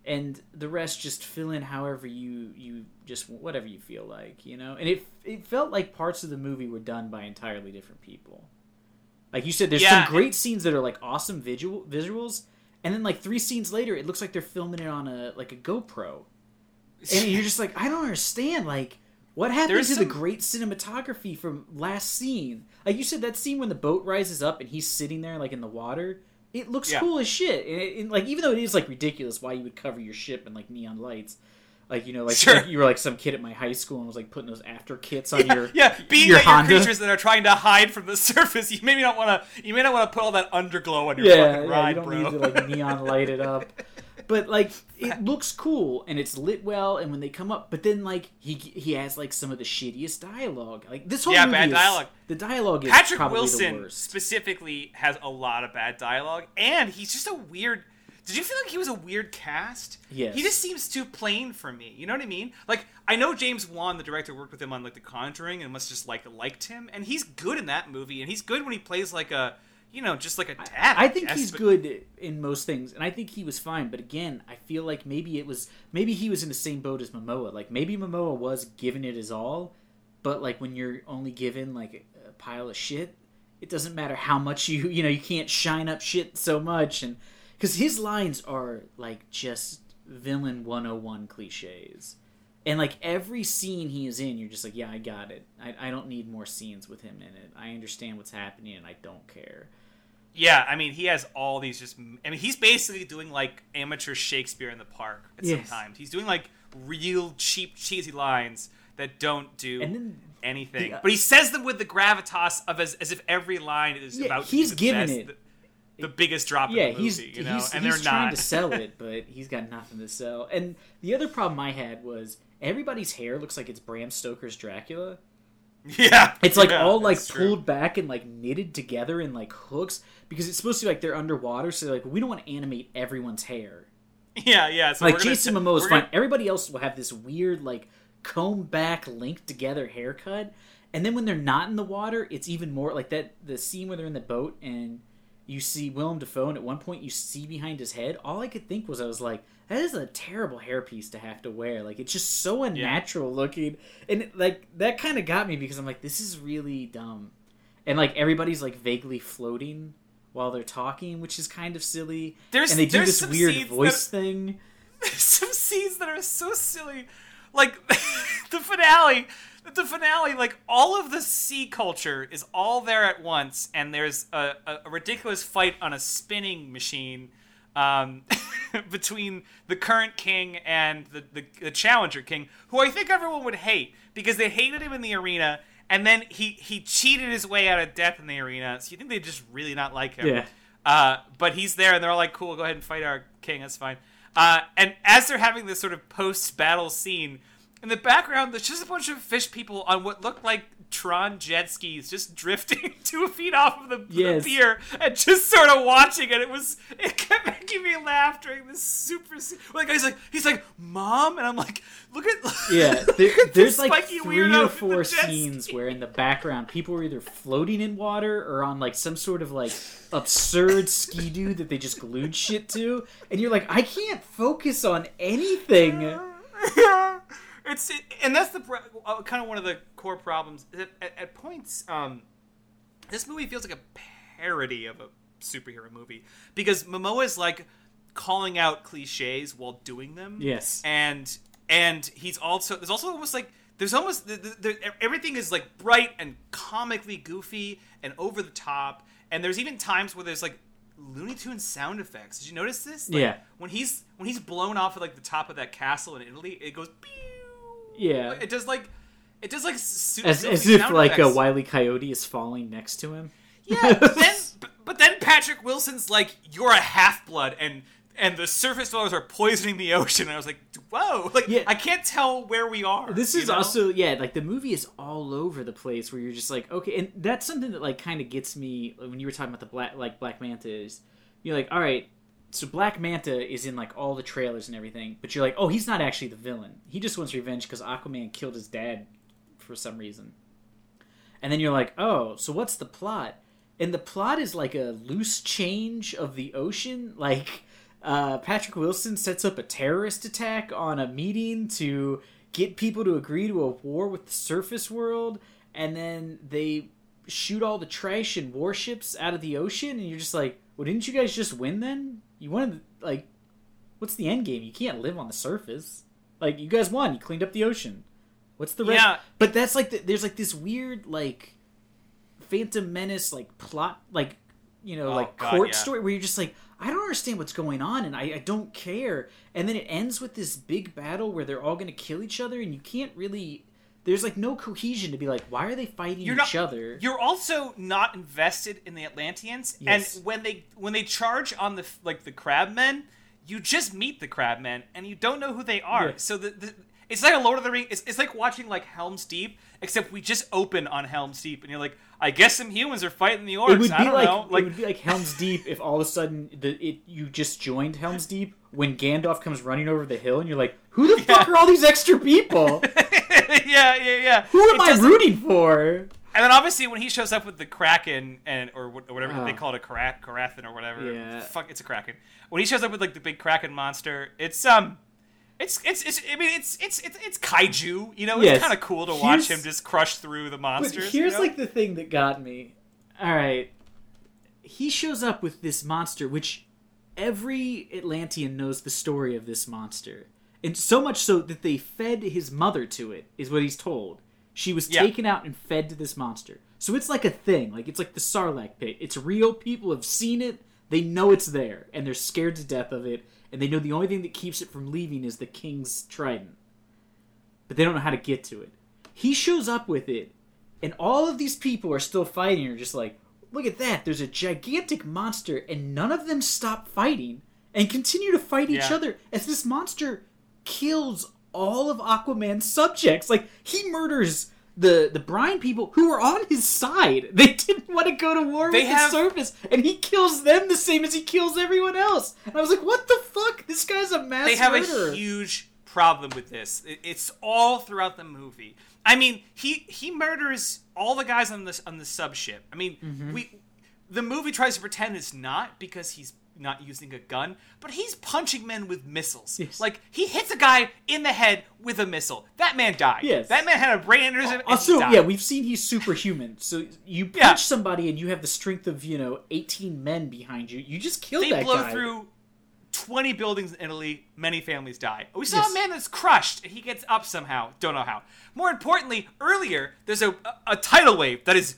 and the rest just fill in however you you just whatever you feel like, you know. And it it felt like parts of the movie were done by entirely different people. Like you said, there's Yeah, some great scenes that are like awesome visual visuals, and then like three scenes later, it looks like they're filming it on a like a GoPro, and you're just like, I don't understand. Like, what happened to some- the great cinematography from last scene? Like you said, that scene when the boat rises up and he's sitting there like in the water. It looks Yeah. cool as shit, and, it, and like even though it is like ridiculous, why you would cover your ship in like neon lights, like you know, like, Sure. like you were like some kid at my high school and was like putting those after kits on your yeah, being your that you're Honda. creatures that are trying to hide from the *laughs* surface, you maybe not want to. You may not want to put all that underglow on your yeah, fucking yeah, ride, you don't bro. need to like neon light it up. *laughs* But like it looks cool and it's lit well and when they come up but then like he he has like some of the shittiest dialogue. Like this whole Yeah, movie bad is- dialogue. The dialogue is Patrick probably the Wilson worst. specifically has a lot of bad dialogue, and he's just a weird. Did you feel like he was a weird cast? Yes. He just seems too plain for me. You know what I mean? Like I know James Wan, the director, worked with him on like The Conjuring, and must just like liked him, and he's good in that movie, and he's good when he plays like a, you know, just like a dad. I think guess, he's but- good in most things, and I think he was fine. But again, I feel like maybe it was maybe he was in the same boat as Momoa. Like maybe Momoa was giving it his all, but like when you're only given like a, a pile of shit, it doesn't matter how much you *laughs* you know you can't shine up shit so much, and because his lines are like just villain 101 cliches. And like every scene he is in, you're just like, yeah, I got it. I, I don't need more scenes with him in it. I understand what's happening, and I don't care. Yeah, I mean, he has all these just. I mean, he's basically doing like amateur Shakespeare in the park at Yes. some times. He's doing like real cheap, cheesy lines that don't do then anything. the- uh, but he says them with the gravitas of as, as if every line is Yeah, about he's giving best- it- the, the biggest drop yeah, in the movie, he's you know, he's, and they're trying not. to sell it, *laughs* but he's got nothing to sell. And the other problem I had was everybody's hair looks like it's Bram Stoker's Dracula. *laughs* yeah, It's like yeah, all like pulled back and like knitted together in like hooks because it's supposed to be like they're underwater. So they're like, we don't want to animate everyone's hair. Yeah, yeah. So like gonna- Jason Momoa is fine. gonna- Everybody else will have this weird like comb back linked together haircut, and then when they're not in the water, it's even more like that. The scene where they're in the boat and you see Willem Dafoe, and at one point you see behind his head. All I could think was I was like, that is a terrible hairpiece to have to wear. Like it's just so unnatural looking, and it, like that kind of got me because I'm like, this is really dumb, and like everybody's like vaguely floating. While they're talking, which is kind of silly, There's- and they do this weird scenes that- voice thing. There's *laughs* some scenes that are so silly. Like *laughs* the finale, the finale, like all of the sea culture is all there at once, and there's a, a, a ridiculous fight on a spinning machine um, *laughs* between the current king and the, the, the challenger king, who I think everyone would hate because they hated him in the arena. And then he, he cheated his way out of death in the arena, so you think they just really not like him. Yeah. Uh, but he's there, and they're all like, "Cool, go ahead and fight our king. That's fine." Uh, and as they're having this sort of post-battle scene, in the background, there's just a bunch of fish people on what look like Tron jet skis, just drifting *laughs* two feet off of the, Yes. the pier, and just sort of watching it. It was it kept *laughs* making me laugh during this super. scene. Like he's like he's like, "Mom," and I'm like, "Look at *laughs* Yeah, there, look at there's like three or four scenes ski. where in the background people are either floating in water or on like some sort of like absurd ski doo that they just glued shit to, and you're like, I can't focus on anything. It's and that's the uh, kind of one of the core problems. At, at, points, um, this movie feels like a parody of a superhero movie because Momoa is like calling out cliches while doing them. Yes. and and he's also there's also almost like there's almost the, the, the, everything is like bright and comically goofy and over the top and there's even times where there's like Looney Tunes sound effects. Did you notice this? Like, Yeah. When he's when he's blown off at like the top of that castle in Italy, it goes. Pew! Yeah. It does like. It does like su- As, as if like a effects. wily coyote is falling next to him. Yeah, but *laughs* then but- then Patrick Wilson's like, "You're a half blood," and and the surface dwellers are poisoning the ocean. And I was like, "Whoa!" *laughs* Like Yeah. I can't tell where we are. This is know? also yeah, like the movie is all over the place where you're just like, okay, and that's something that like kind of gets me when you were talking about the black like Black Manta is you're like, all right, so Black Manta is in like all the trailers and everything, but you're like, oh, he's not actually the villain. He just wants revenge because Aquaman killed his dad for some reason. And then you're like, oh, so what's the plot? And the plot is like a loose change of the ocean. *laughs* Like uh, Patrick Wilson sets up a terrorist attack on a meeting to get people to agree to a war with the surface world, and then they shoot all the trash and warships out of the ocean, and you're just like, well, didn't you guys just win then? You wanted like, what's the end game? You can't live on the surface. Like you guys won. You cleaned up the ocean. What's the rest? Yeah. But that's like the, there's like this weird like Phantom Menace like plot like you know Oh, like God, court yeah. story where you're just like I don't understand what's going on and I, I don't care and then it ends with this big battle where they're all gonna kill each other and you can't really there's like no cohesion to be like why are they fighting You're each not- other You're also not invested in the Atlanteans, Yes. and when they when they charge on the like the crabmen, you just meet the crabmen and you don't know who they are. Yeah. So the, the it's like a Lord of the Rings. It's, it's like watching like Helm's Deep, except we just open on Helm's Deep, and you're like, I guess some humans are fighting the orcs. it would I don't like know. it would be like Helm's Deep if all of a sudden the it you just joined Helm's Deep when Gandalf comes running over the hill and you're like who the fuck are all these extra people *laughs* yeah, yeah, yeah. who am It I rooting for And then obviously when he shows up with the Kraken and or, whatever Ah. they call it a Kara- Karathen or whatever. Yeah. Fuck, it's a Kraken. When he shows up with like the big Kraken monster, it's um it's it's, it's I mean it's it's it's, it's kaiju, you know, it's kind of cool to watch Here's- him just crush through the But monsters. here's you know? like the thing that got me. All right, he shows up with this monster, which every Atlantean knows the story of this monster, and so much so that they fed his mother to it. Is what he's told. She was Yeah. taken out and fed to this monster. So it's like a thing. Like it's like the Sarlacc pit. It's real. People have seen it. They know it's there, and they're scared to death of it. And they know the only thing that keeps it from leaving is the king's trident. But they don't know how to get to it. He shows up with it, and all of these people are still fighting. Are just like, look at that. There's a gigantic monster, and none of them stop fighting and continue to fight each Yeah. other as this monster kills all of Aquaman's subjects. Like he murders the the brine people who were on his side. *laughs* They didn't want to go to war They with have- the surface, and he kills them the same as he kills everyone else. And I was like, what the fuck? This guy's a mass they have murderer. a huge problem with this. It's all throughout the movie. I mean, he he murders all the guys on this on the sub ship. I mean, Mm-hmm. we the movie tries to pretend it's not because he's not using a gun, but he's punching men with missiles. Yes. Like he hits a guy in the head with a missile. That man died. Yes. That man had a brain uh, aneurysm. and Also, yeah, we've seen he's superhuman. So you punch Yeah. somebody and you have the strength of you know eighteen men behind you. You just kill they that blow guy. through 20 buildings in Italy. Many families die. We saw Yes. a man that's crushed. and He gets up somehow. Don't know how. More importantly, earlier, there's a, a, a tidal wave that is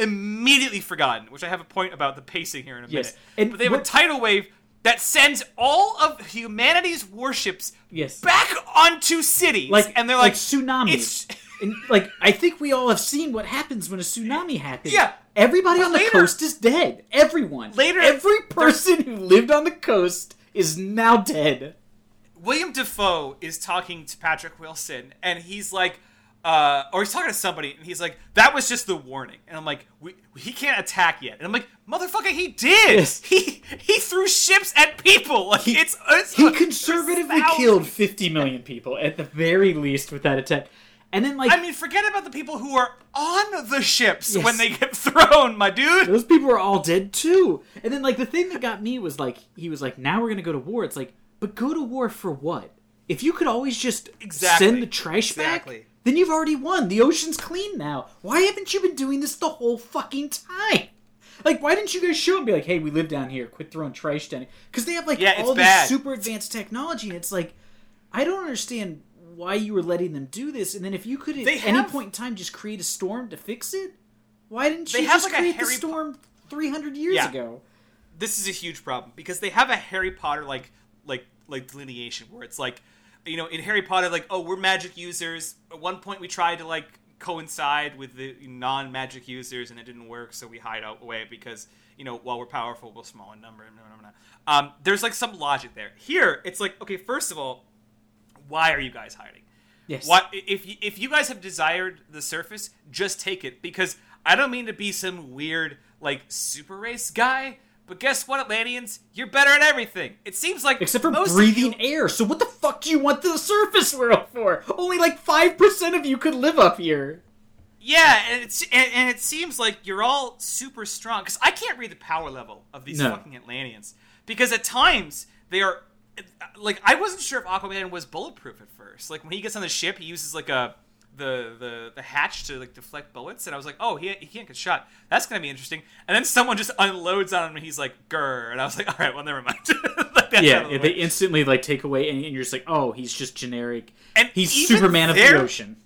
immediately forgotten, which I have a point about the pacing here in a Yes. minute. And but they have a tidal wave that sends all of humanity's warships Yes. back onto cities. like and they're like, tsunamis. it's- *laughs* and like I think we all have seen what happens when a tsunami happens. Yeah. Everybody on the later- coast is dead. Everyone. Later- every person who lived on the coast is now dead. William Dafoe is talking to Patrick Wilson, and he's like, uh, or he's talking to somebody, and he's like, "That was just the warning." And I'm like, we, "He can't attack yet." And I'm like, "Motherfucker, he did! Yes. He he threw ships at people. Like it's, it's He conservatively thousands- killed 50 million people at the very least with that attack. And then like I mean, forget about the people who are on the ships Yes. when they get *laughs* thrown, my dude. those people are all dead too. And then like the thing that got me was like he was like now we're going to go to war. It's like but go to war for what? If you could always just Exactly. send the trash Exactly. back, then you've already won. The ocean's clean now. Why haven't you been doing this the whole fucking time? Like, why didn't you guys show and be like, "Hey, we live down here. Quit throwing trash down here"? Because they have like Yeah, all bad. this super advanced technology, and it's like, I don't understand why you were letting them do this. And then if you could at any point in time just create a storm to fix it, why didn't you just like, a create the Po- storm three hundred years Yeah. ago? this is a huge problem because they have a Harry Potter like like like delineation where it's like you know in Harry Potter like oh we're magic users. At one point we tried to like coincide with the non-magic users and it didn't work so we hide away because you know while we're powerful we're small in number um there's like some logic there. Here it's like okay first of all why are you guys hiding? Yes. Why, if you, if you guys have desired the surface, just take it because I don't mean to be some weird like super race guy, But guess what, Atlanteans? You're better at everything. It seems like Except for breathing you- air. So what the fuck do you want the surface world for? Only like 5% of you could live up here. Yeah, and it's and, and it seems like you're all super strong because I can't read the power level of these No. fucking Atlanteans because at times they are like I wasn't sure if Aquaman was bulletproof at first. Like when he gets on the ship, he uses like a the the the hatch to like deflect bullets, and I was like, oh, he he can't get shot. That's gonna be interesting. And then someone just unloads on him, and he's like, grr, and I was like, all right, well, never mind. *laughs* Like, Yeah, the they instantly like take away, and, you're just like, oh, he's just generic. And he's Superman of the ocean.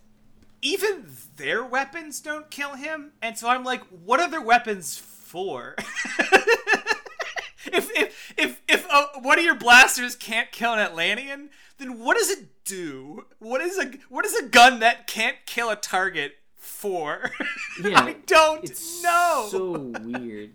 even their weapons don't kill him, and so I'm like, what are their weapons for? *laughs* if if if if uh, one of your blasters can't kill an Atlantean, then what does it do? What is a what is a gun that can't kill a target for? *laughs* Yeah, I don't It's know. so weird.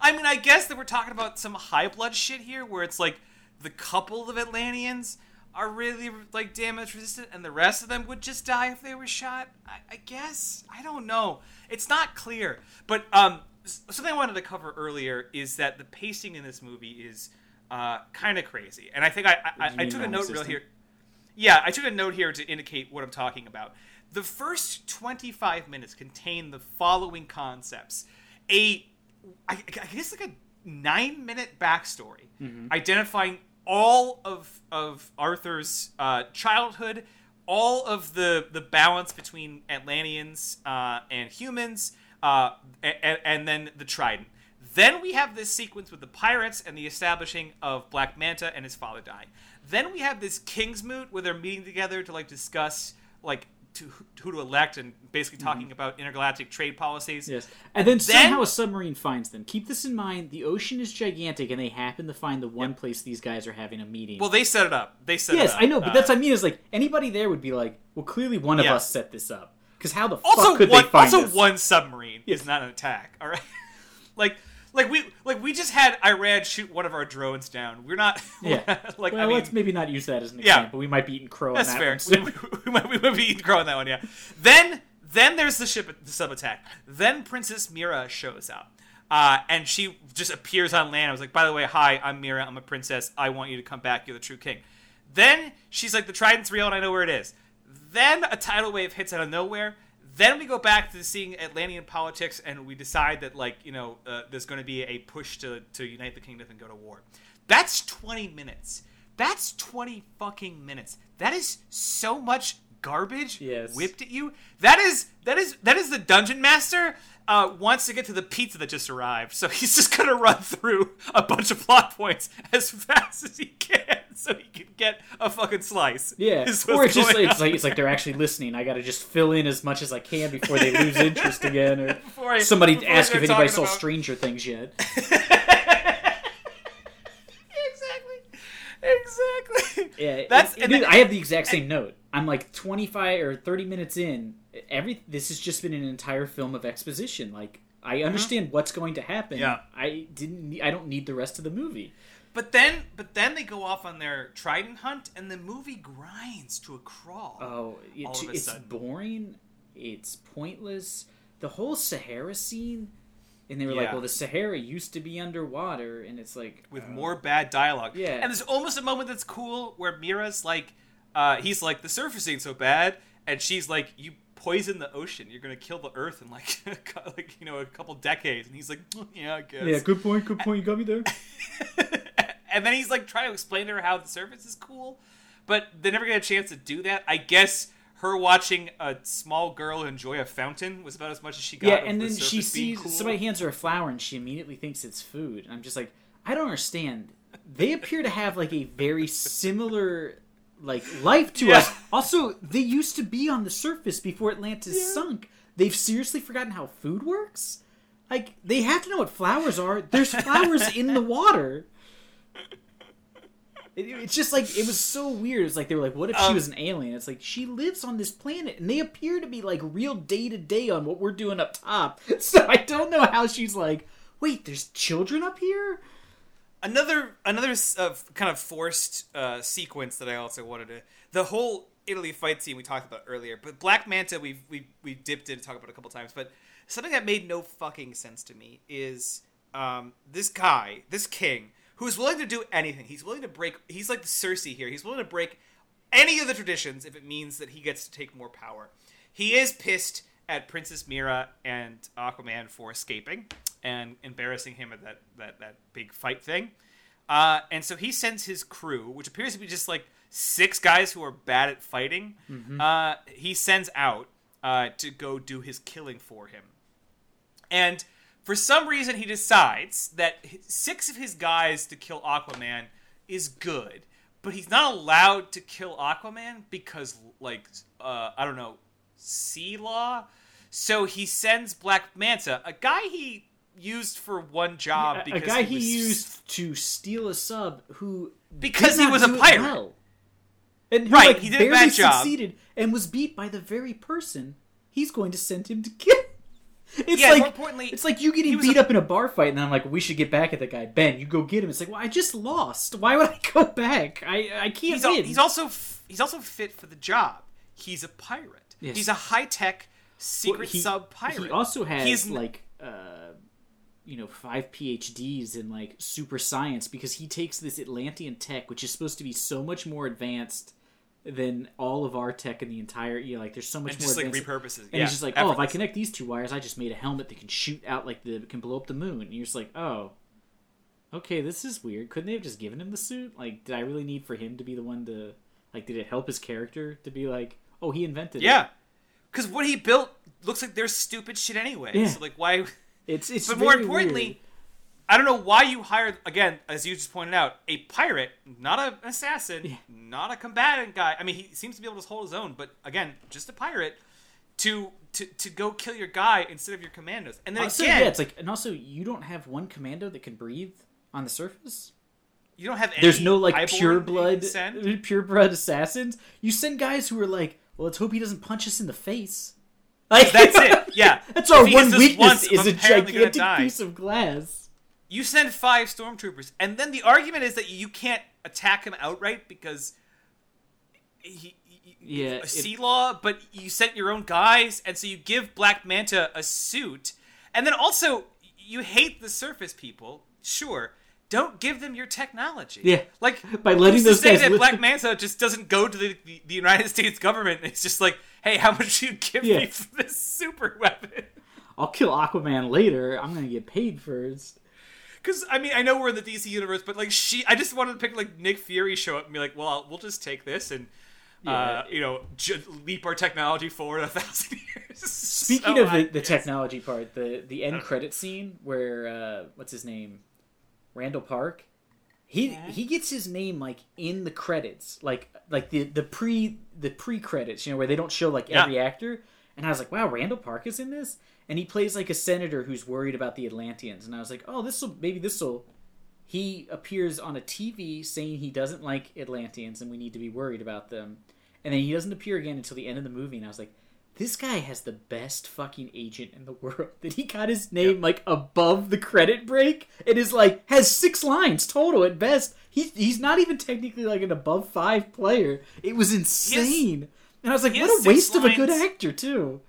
I mean, I guess that we're talking about some high blood shit here, where it's like the couple of Atlanteans are really like damage resistant, and the rest of them would just die if they were shot. I, I guess I don't know. It's not clear, but um, something I wanted to cover earlier is that the pacing in this movie is uh, kind of crazy, and I think I I, I took a note real here. Yeah, I took a note here to indicate what I'm talking about. The first 25 minutes contain the following concepts: a, I, I guess like a nine minute backstory identifying all of of Arthur's uh, childhood, all of the the balance between Atlanteans uh, and humans, uh, and, and then the Trident. Then we have this sequence with the pirates and the establishing of Black Manta and his father dying. Then we have this King's Moot where they're meeting together to like discuss like to, who to elect and basically talking about intergalactic trade policies. Yes, and then, Then- somehow a submarine finds them. Keep this in mind: the ocean is gigantic, and they happen to find the one place these guys are having a meeting. Well, they set it up. They set yes, it up. I know, but Uh, that's what I mean. Is like anybody there would be like, well, clearly one of us set this up. Because how the also fuck could one they find also us? one submarine is not an attack. All right, *laughs* like like we like we just had Iran shoot one of our drones down. We're not *laughs* Yeah. like well, I mean let's maybe not use that as an example. Yeah. We might be eating crow. that's on that fair. One we, we, we might we might be growing that one. Yeah. Then then there's the ship the sub attack. Then Princess Mera shows up. Uh, and she just appears on land. I was like, by the way, hi, I'm Mera. I'm a princess. I want you to come back. You're the true king. Then she's like, the trident's real, and I know where it is. Then a tidal wave hits out of nowhere. Then we go back to seeing Atlantean politics, and we decide that, like, you know, uh, there's going to be a push to to unite the kingdom and go to war. That's 20 minutes. That's 20 fucking minutes. That is so much garbage Yes. whipped at you. That is that is that is the dungeon master uh, wants to get to the pizza that just arrived, so he's just gonna run through a bunch of plot points as fast as he can, *laughs* so he can get a fucking slice. Yeah, or it's just it's like it's like they're actually listening. I got to just fill in as much as I can before they lose *laughs* interest again, or Before I- somebody before ask if anybody saw about- Stranger Things yet. *laughs* exactly, exactly. Yeah, That's- it- it and then- I have the exact same note. I'm like 25 or 30 minutes in. Every this has just been an entire film of exposition. Like I understand what's going to happen. Yeah. I didn't. I don't need the rest of the movie. But then, but then they go off on their trident hunt, and the movie grinds to a crawl. Oh, it, All of a it's sudden. boring. It's pointless. The whole Sahara scene, and they were like, "Well, the Sahara used to be underwater," and it's like, with uh, more bad dialogue. Yeah. And there's almost a moment that's cool where Mera's like, uh, he's like, the surface ain't so bad, and she's like, you poison the ocean, you're gonna kill the Earth in like, *laughs* like you know, a couple decades, and he's like, "Mm, yeah, I guess. Yeah, good point. Good point. You got me there. *laughs* and then he's like trying to explain to her how the surface is cool, but they never get a chance to do that. I guess her watching a small girl enjoy a fountain was about as much as she got. Yeah, and the then she sees cool. somebody hands her a flower, and she immediately thinks it's food. And I'm just like, I don't understand. They appear to have like a very similar like life to Yeah. us. Also, they used to be on the surface before Atlantis sunk. They've seriously forgotten how food works. Like they have to know what flowers are. There's flowers in the water. It, it's just like it was so weird. It's like they were like, "What if she Um, was an alien?" It's like she lives on this planet, and they appear to be like real day to day on what we're doing up top. *laughs* So I don't know how she's like, "Wait, there's children up here." Another another uh, kind of forced uh, sequence that I also wanted to the whole Italy fight scene we talked about earlier, but Black Manta we've we we dipped in talk about a couple times, but something that made no fucking sense to me is um, this guy, this king, who's willing to do anything. He's willing to break. He's like Cersei here. He's willing to break any of the traditions if it means that he gets to take more power. He is pissed at Princess Mera and Aquaman for escaping and embarrassing him at that that, that big fight thing. Uh, and so he sends his crew, which appears to be just like six guys who are bad at fighting. Uh, he sends out uh, to go do his killing for him. And for some reason, he decides that six of his guys to kill Aquaman is good, but he's not allowed to kill Aquaman because, like, uh, I don't know, sea law. So he sends Black Manta, a guy he used for one job a, a because guy he, was- used to steal a sub who Because he was a pirate. well. and who, Right, like, he did a bad job. succeeded and was beat by the very person he's going to send him to kill. *laughs* It's Yeah, like more importantly, it's like you getting beat a- up in a bar fight, and then I'm like, we should get back at the guy. Ben, you go get him. It's like, well, I just lost. Why would I *laughs* go back? I I can't he's, al- he's also f- he's also fit for the job. He's a pirate. Yes. He's a high tech secret Well, he- sub pirate. He also has He's like uh, you know five PhDs in like super science because he takes this Atlantean tech, which is supposed to be so much more advanced than all of our tech in the entire. You know, like there's so much and more just like advanced. repurposes. and yeah, he's just like, oh, if I connect these two wires, I just made a helmet that can shoot out like the can blow up the moon. And you're just like, oh, okay, this is weird. Couldn't they have just given him the suit? Like, did I really need for him to be the one to like? Did it help his character to be like, oh, he invented it? Yeah, because what he built looks like their stupid shit anyway. Yeah. So like, why? It's it's. But more importantly, weird. I don't know why you hired again, as you just pointed out, a pirate, not an assassin, not a combatant guy. I mean, he seems to be able to hold his own, but again, just a pirate to to to go kill your guy instead of your commandos. And then Also, again, yeah, it's like, and also, you don't have one commando that can breathe on the surface. you don't have any. There's no like pure blood, *laughs* pure blood assassins. You send guys who are like, well, let's hope he doesn't punch us in the face. Like That's it. *laughs* Yeah, That's our If he one weakness once, is a gigantic piece of glass. you send five stormtroopers, and then the argument is that you can't attack him outright because he, he- Yeah, a sea law. But you sent your own guys, and so you give Black Manta a suit, and then also you hate the surface people. Sure, don't give them your technology. Yeah. like By letting those say guys that Black Manta just doesn't go to the, the, the United *laughs* States government. It's just like, hey, how much do you give Yeah. me for this super weapon? I'll kill Aquaman later. I'm gonna get paid first. Because I mean, I know we're in the DC universe, but like she, I just wanted to pick like Nick Fury show up and be like, well, I'll, we'll just take this and. Uh, you know, j- leap our technology forward a *laughs* thousand years. Speaking So of the, the technology part, the the end credit scene where uh, what's his name, Randall Park, he he gets his name like in the credits, like like the the pre the pre credits, you know, where they don't show like Yeah. every actor. And I was like, wow, Randall Park is in this, and he plays like a senator who's worried about the Atlanteans. And I was like, oh, this will maybe this will. He appears on a TV saying he doesn't like Atlanteans and we need to be worried about them. And then he doesn't appear again until the end of the movie. And I was like, this guy has the best fucking agent in the world. *laughs* That he got his name like above the credit break. It is like has six lines total at best. He's he's not even technically like an above five player. It was insane. and I was like, what a waste of a good actor too.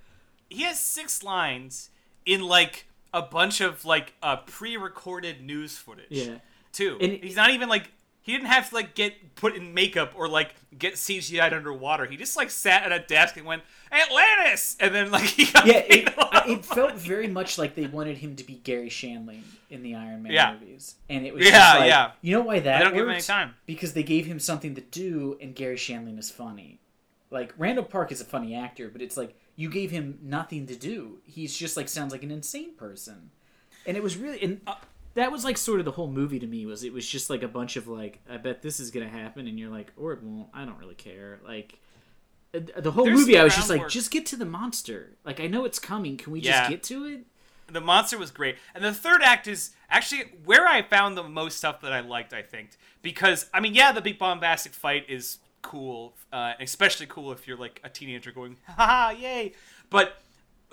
he has six lines in like a bunch of like uh, pre-recorded news footage. Yeah. too. And- he's not even like he didn't have to like get put in makeup or like get CGI'd underwater. He just like sat at a desk and went Atlantis, and then like he got Yeah, it, it felt very much like they wanted him to be Garry Shandling in the Iron Man Yeah. movies, and it was Yeah, like, yeah. you know why that They don't give him any time. because they gave him something to do, and Garry Shandling is funny. Like Randall Park is a funny actor, but it's like you gave him nothing to do. He's just like sounds like an insane person, and it was really and Uh, that was like sort of the whole movie to me was it was just like a bunch of like I bet this is gonna happen, and you're like or it won't. I don't really care. Like uh, the whole There's movie, I was just like, groundwork. just get to the monster. Like I know it's coming. Can we Yeah. just get to it? the monster was great and the third act is actually where i found the most stuff that i liked i think because i mean yeah the big bombastic fight is cool uh, especially cool if you're like a teenager going ha yay but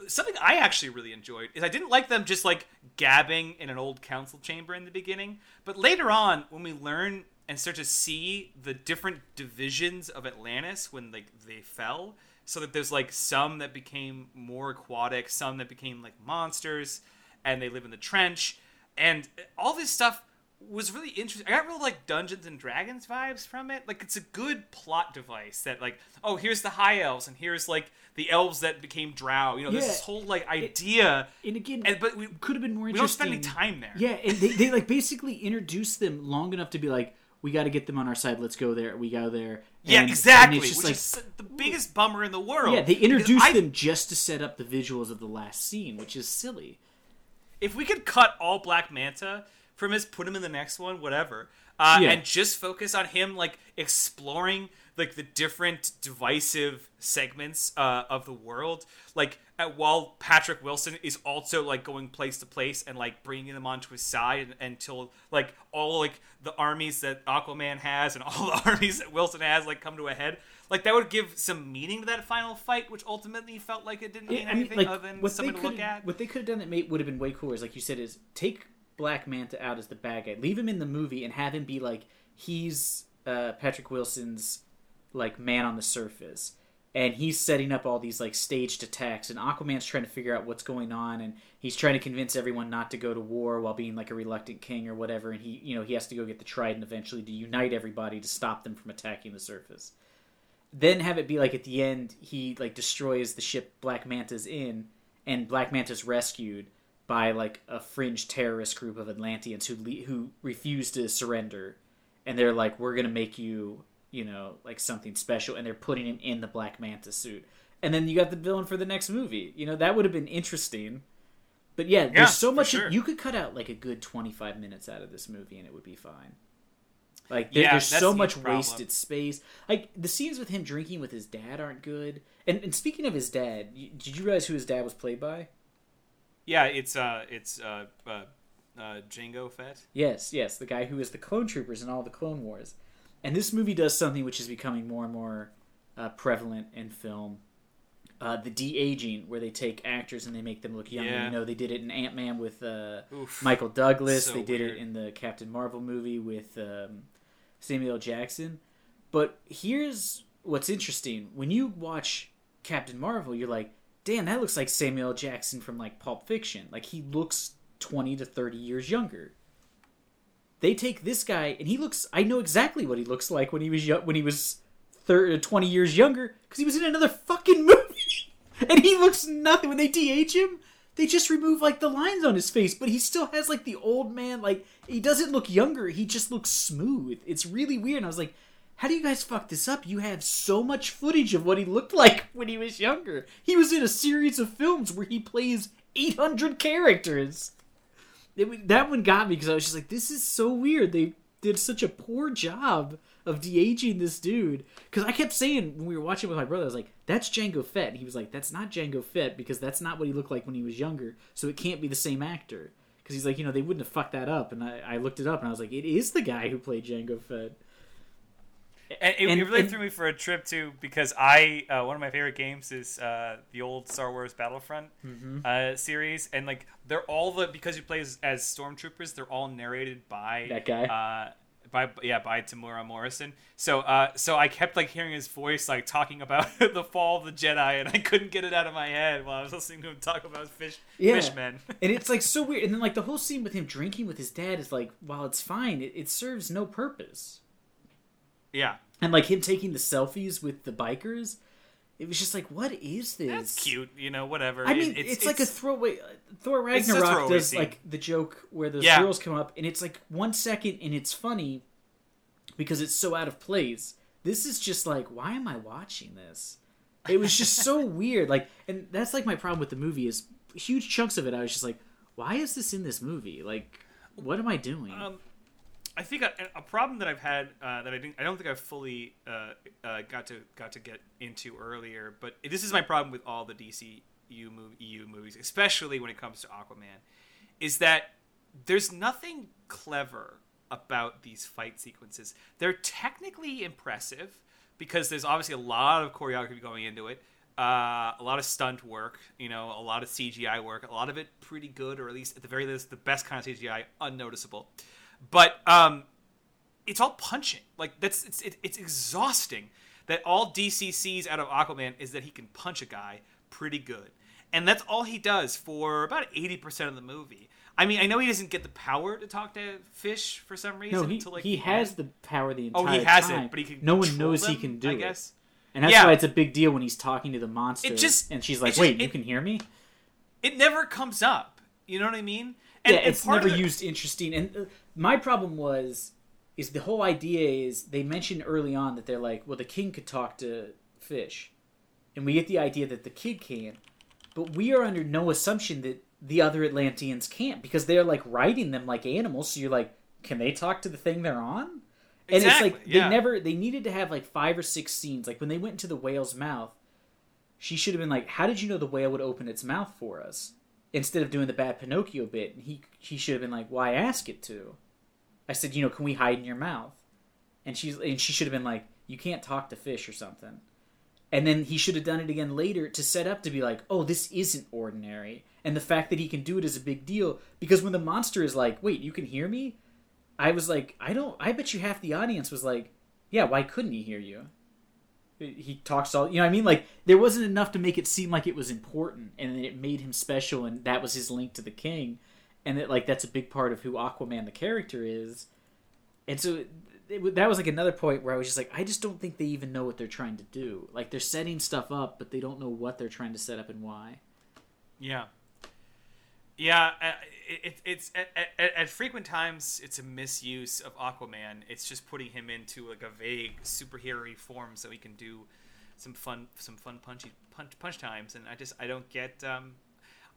something i actually really enjoyed is i didn't like them just like gabbing in an old council chamber in the beginning but later on when we learn and start to see the different divisions of atlantis when like they fell so that there's like some that became more aquatic some that became like monsters and they live in the trench and all this stuff was really interesting. I got real like Dungeons and Dragons vibes from it. Like it's a good plot device that like, oh, here's the high elves and here's like the elves that became drow. You know, Yeah. this whole like idea. And again, and but we could have been more we don't spend any time there. Yeah, and they, they like basically introduced them long enough to be like, we got to get them on our side. Let's go there. We go there. Yeah, exactly. And it's just which like, is the biggest bummer in the world. yeah, they introduced I- them just to set up the visuals of the last scene, which is silly. if we could cut all Black Manta from his, put him in the next one, whatever, uh, Yeah. and just focus on him like exploring like the different divisive segments uh, of the world, like uh, while Patrick Wilson is also like going place to place and like bringing them onto his side and, until like all like the armies that Aquaman has and *laughs* all the armies that Wilson has like come to a head. Like that would give some meaning to that final fight, which ultimately felt like it didn't mean Yeah, I mean, anything like, other than something to look at. what they could have done that made would have been way cooler is like you said is take Black Manta out as the bad guy, leave him in the movie, and have him be like he's uh, Patrick Wilson's like man on the surface, and he's setting up all these like staged attacks, and Aquaman's trying to figure out what's going on, and he's trying to convince everyone not to go to war while being like a reluctant king or whatever, and he you know he has to go get the Trident eventually to unite everybody to stop them from attacking the surface. Then have it be like at the end he like destroys the ship Black Manta's in, and Black Manta's rescued by like a fringe terrorist group of Atlanteans who le- who refuse to surrender, and they're like, "We're gonna make you, you know, like something special," and they're putting him in the Black Manta suit, and then you got the villain for the next movie. You know that would have been interesting. But yeah, Yeah, there's so much sure. you could cut out like a good 25 minutes out of this movie and it would be fine. Like there, Yeah, there's so much problem. wasted space. Like the scenes with him drinking with his dad aren't good. And, and speaking of his dad, you, did you realize who his dad was played by? Yeah, it's uh, it's uh, uh, uh, Jango Fett. Yes, yes, the guy who is the clone troopers in all the Clone Wars. And this movie does something which is becoming more and more uh, prevalent in film. Uh, the de aging, where they take actors and they make them look younger. Yeah. You know, they did it in Ant Man with uh. Michael Douglas. So they did weird. it in the Captain Marvel movie with um, Samuel Jackson. But here's what's interesting: when you watch Captain Marvel, you're like, "Damn, that looks like Samuel Jackson from like Pulp Fiction. Like he looks twenty to thirty years younger." They take this guy, and he looks—I know exactly what he looks like when he was when he was thir- uh, 20 years younger, because he was in another fucking *laughs* movie, and he looks nothing. When they de-age him, they just remove like the lines on his face, but he still has like the old man. Like he doesn't look younger; he just looks smooth. It's really weird. And I was like, "How do you guys fuck this up? You have so much footage of what he looked *laughs* like when he was younger. He was in a series of films where he plays 800 characters." It, that one got me because I was just like, "This is so weird." They did such a poor job of de aging this dude. Because I kept saying when we were watching with my brother, I was like, "That's Jango Fett." And he was like, "That's not Jango Fett because that's not what he looked like when he was younger. So it can't be the same actor." Because he's like, you know, they wouldn't have fucked that up. And I, I looked it up and I was like, it is the guy who played Jango Fett. And it, And- it really and- threw me for a trip too because I uh, one of my favorite games is uh, the old Star Wars Battlefront Mm-hmm. uh, series, and like they're all the because you play as, as stormtroopers, they're all narrated by That guy? Uh, by yeah, by Temuera Morrison. So uh, so I kept like hearing his voice like talking about *laughs* the fall of the Jedi, and I couldn't get it out of my head while I was listening to him talk about fish Yeah. fishmen. *laughs* and it's like so weird. And then like the whole scene with him drinking with his dad is like, while it's fine, it, it serves no purpose. Yeah, And like him taking the selfies with the bikers, it was just like, what is this? that's cute. You know, whatever. I mean, It- it's, like a throwaway. Thor It's Ragnarok does scene. like the joke where those Yeah. girls come up, and it's like one second, and it's funny because it's so out of place. This is just like, why am I watching this? It was just so *laughs* weird. Like, and that's like my problem with the movie is huge chunks of it. I was just like, why is this in this movie? Like, what am I doing? Um, I think a, a problem that I've had uh, that I didn't, I don't think I've fully uh, uh, got to got to get into earlier, but this is my problem with all the DCU movie, EU movies, especially when it comes to Aquaman, is that there's nothing clever about these fight sequences. They're technically impressive because there's obviously a lot of choreography going into it. Uh, a lot of stunt work, you know, a lot of CGI work, a lot of it pretty good, or at least at the very least, the best kind of CGI, unnoticeable but um, it's all punching. Like that's it's it, it's exhausting that all DC sees out of Aquaman is that he can punch a guy pretty good, and that's all he does for about eighty percent of the movie. I mean, I know he doesn't get the power to talk to fish for some reason. No, he, until, like, he has the power the entire time. Oh, he has time. it, but he can. no one knows he can do I it. And that's Yeah. why it's a big deal when he's talking to the monster. It just- and she's like, it just- "Wait, you can hear me?" It never comes up. You know what I mean? And, yeah, it's never the- used interesting. And uh, my problem was, is the whole idea is they mentioned early on that they're like, well, the king could talk to fish, and we get the idea that the kid can, but we are under no assumption that the other Atlanteans can't because they're like riding them like animals. So you're like, can they talk to the thing they're on? And Exactly, it's like yeah. they never they needed to have like five or six scenes. Like when they went into the whale's mouth, she should have been like, "How did you know the whale would open its mouth for us?" Instead of doing the bad Pinocchio bit, and he he should have been like, "Why ask it to?" I said, "You know, can we hide in your mouth?" And she's and she should have been like, "You can't talk to fish or something." And then he should have done it again later to set up to be like, "Oh, this isn't ordinary." And the fact that he can do it is a big deal because when the monster is like, "Wait, you can hear me?" I was like, "I don't I bet you half the audience was like, "Yeah, why couldn't he hear you?" he talks all you know i mean like there wasn't enough to make it seem like it was important and it made him special and that was his link to the king and that like that's a big part of who aquaman the character is and so it, that was like another point where i was just like i just don't think they even know what they're trying to do like they're setting stuff up but they don't know what they're trying to set up and why Yeah. Yeah, uh, it, it, it's at, at, at frequent times it's a misuse of Aquaman. It's just putting him into like a vague superhero form so he can do some fun some fun punchy punch punch times and I just I don't get um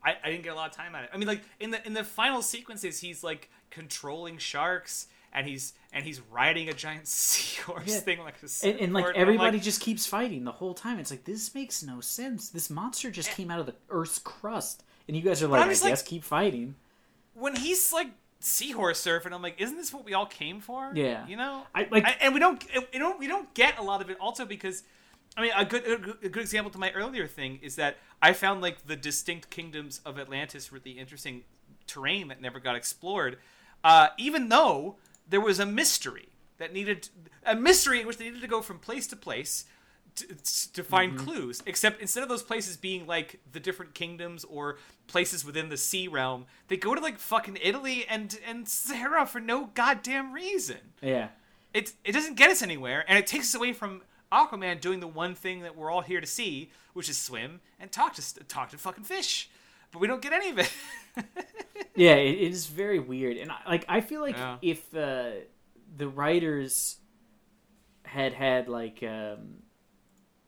I, I didn't get a lot of time at it. I mean like in the in the final sequences he's like controlling sharks and he's and he's riding a giant *laughs* seahorse Yeah. thing like a and, and like everybody just keeps fighting the whole time it's like this makes no sense this monster just eh. came out of the earth's crust and you guys are like i just like- keep fighting when he's like seahorse surfing, I'm like, isn't this what we all came for? Yeah. you know, I- like- and we don't, we don't, we don't get a lot of it. Also, because I mean, a good, a good- example to my earlier thing is that I found like the distinct kingdoms of Atlantis really interesting terrain that never got explored, uh, even though there was a mystery that needed a mystery in which they needed to go from place to place to, to find Mm-hmm. clues. Except instead of those places being like the different kingdoms or places within the sea realm, they go to like fucking Italy and and Sahara for no goddamn reason. yeah It it doesn't get us anywhere, and it takes us away from Aquaman doing the one thing that we're all here to see, which is swim and talk to talk to fucking fish. But we don't get any of it. *laughs* yeah it, it is very weird and I, like i feel like Yeah. if uh, the writers had had like um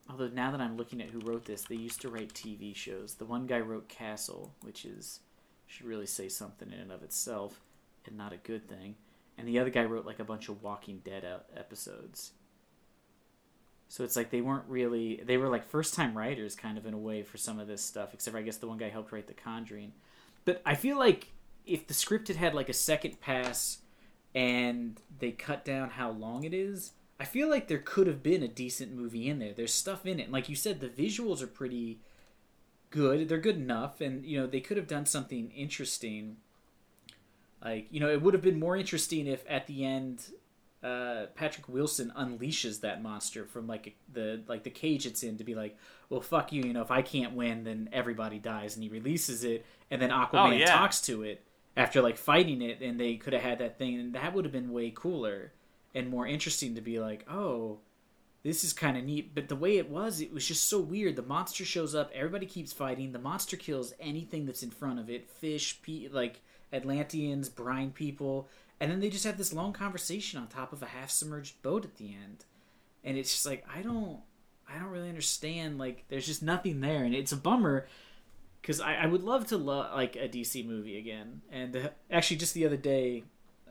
although now that i'm looking at who wrote this they used to write tv shows the one guy wrote castle which is should really say something in and of itself and not a good thing and the other guy wrote like a bunch of walking dead episodes so it's like they weren't really they were like first time writers kind of in a way for some of this stuff except for i guess the one guy helped write the conjuring but I feel like if the script had had like a second pass and they cut down how long it is, I feel like there could have been a decent movie in there. There's stuff in it. And like you said, the visuals are pretty good. They're good enough. And, you know, they could have done something interesting. Like, you know, it would have been more interesting if at the end uh, Patrick Wilson unleashes that monster from like the like the cage it's in to be like, well, fuck you. You know, if I can't win, then everybody dies, and he releases it, and then Aquaman Oh, yeah. talks to it after like fighting it, and they could have had that thing, and that would have been way cooler and more interesting to be like, oh, this is kind of neat. But the way it was, it was just so weird. The monster shows up, everybody keeps fighting. The monster kills anything that's in front of it fish, pe- like Atlanteans, brine people. And then they just have this long conversation on top of a half submerged boat at the end. And it's just like, I don't. I don't really understand. Like, there's just nothing there, and it's a bummer because I, I would love to love like a DC movie again. And uh, actually, just the other day,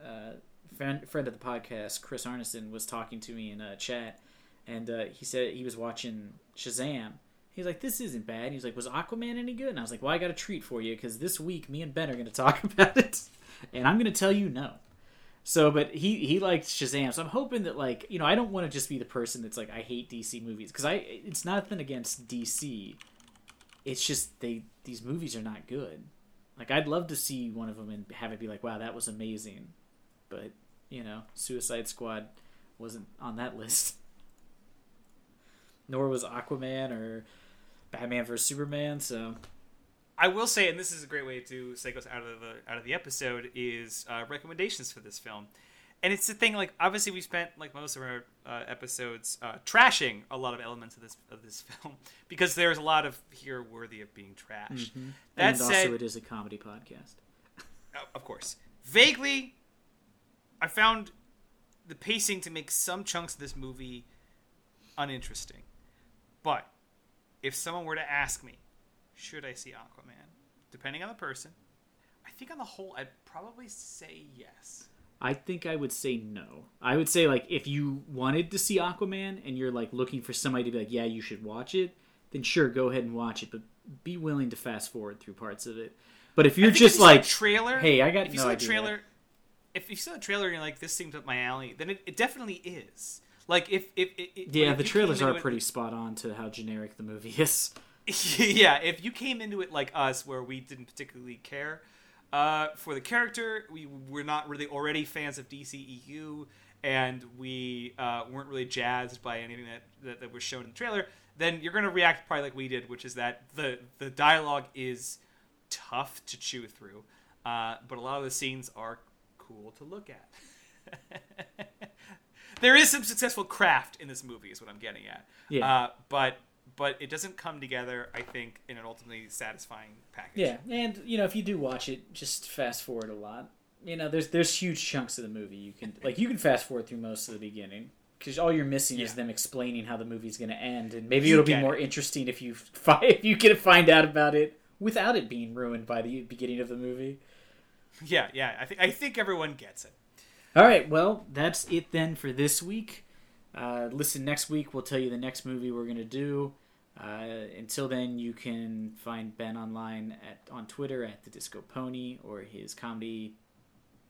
uh, friend friend of the podcast, Chris Arneson, was talking to me in a chat, and uh, he said he was watching Shazam. He's like, "This isn't bad." He's like, "Was Aquaman any good?" And I was like, "Well, I got a treat for you because this week me and Ben are going to talk *laughs* about it, and I'm going to tell you no." So, but he he liked Shazam, so I'm hoping that like you know I don't want to just be the person that's like I hate DC movies because I it's nothing against DC, it's just they these movies are not good. Like I'd love to see one of them and have it be like, wow, that was amazing, but you know, Suicide Squad wasn't on that list. *laughs* Nor was Aquaman or Batman vs Superman. So I will say, and this is a great way to segue us out of the out of the episode, is uh, recommendations for this film. And it's the thing, like obviously we spent like most of our uh, episodes uh, trashing a lot of elements of this of this *laughs* film because there's a lot of here worthy of being trashed. Mm-hmm. That and said, also, it is a comedy podcast. uh, of course, vaguely, I found the pacing to make some chunks of this movie uninteresting. But if someone were to ask me, should I see Aquaman? Depending on the person, I think on the whole, I'd probably say yes. I think I would say no. I would say like if you wanted to see Aquaman and you're like looking for somebody to be like, yeah, you should watch it, then sure, go ahead and watch it, but be willing to fast forward through parts of it. But if you're just if you like, trailer, hey, I got if you no saw the idea. trailer, if you saw the trailer and you're like, this seems up my alley, then it, it definitely is. Like if if, if yeah, the trailers are pretty spot on to how generic the movie is. *laughs* yeah, if you came into it like us, where we didn't particularly care uh, for the character, we were not really already fans of DCEU, and we uh, weren't really jazzed by anything that, that, that was shown in the trailer, then you're going to react probably like we did, which is that the, the dialogue is tough to chew through, uh, but a lot of the scenes are cool to look at. *laughs* there is some successful craft in this movie, is what I'm getting at. Yeah. Uh, but but it doesn't come together, I think, in an ultimately satisfying package. Yeah, and you know if you do watch it, just fast forward a lot. You know, there's there's huge chunks of the movie you can like you can fast forward through most of the beginning because all you're missing is them explaining how the movie's going to end, and maybe You it'll be more it. interesting if you *laughs* fi- if you get to find out about it without it being ruined by the beginning of the movie. yeah, yeah. I think I think everyone gets it. All right, well that's it then for this week. Uh, listen next week. We'll tell you the next movie we're gonna do. Uh, until then, you can find Ben online at on Twitter at the Disco Pony or his comedy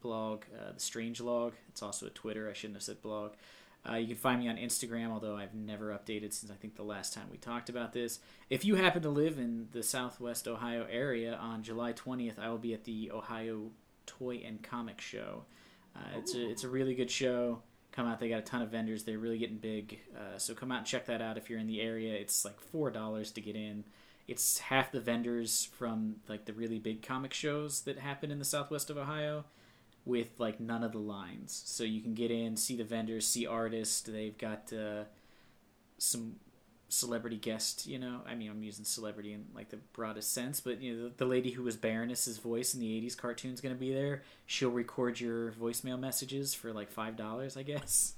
blog, uh, the Strange Log. It's also a Twitter. I shouldn't have said blog. Uh, you can find me on Instagram, although I've never updated since I think the last time we talked about this. If you happen to live in the Southwest Ohio area, on July 20th, I will be at the Ohio Toy and Comic Show. Uh, it's a it's a really good show. Come out, they got a ton of vendors. They're really getting big. Uh, so come out and check that out if you're in the area. It's like four dollars to get in. It's half the vendors from like the really big comic shows that happen in the Southwest of Ohio, with like none of the lines. So you can get in, see the vendors, see artists. They've got uh, some celebrity guest. You know, I mean, I'm using celebrity in like the broadest sense, but you know, the, the lady who was Baroness's voice in the '80s cartoon's going to be there. She'll record your voicemail messages for like five dollars, I guess,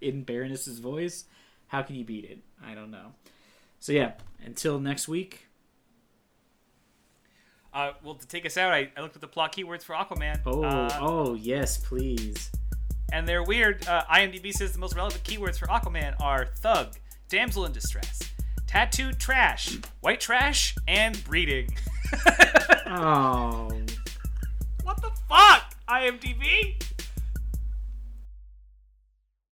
in Baroness's voice. How can you beat it? I don't know. So yeah, until next week. Uh, well, to take us out, I, I looked at the plot keywords for Aquaman. Oh, uh, oh yes, please. and they're weird. Uh, IMDb says the most relevant keywords for Aquaman are thug, damsel in distress, tattooed trash, white trash, and breeding. *laughs* Oh. what the fuck, IMDb?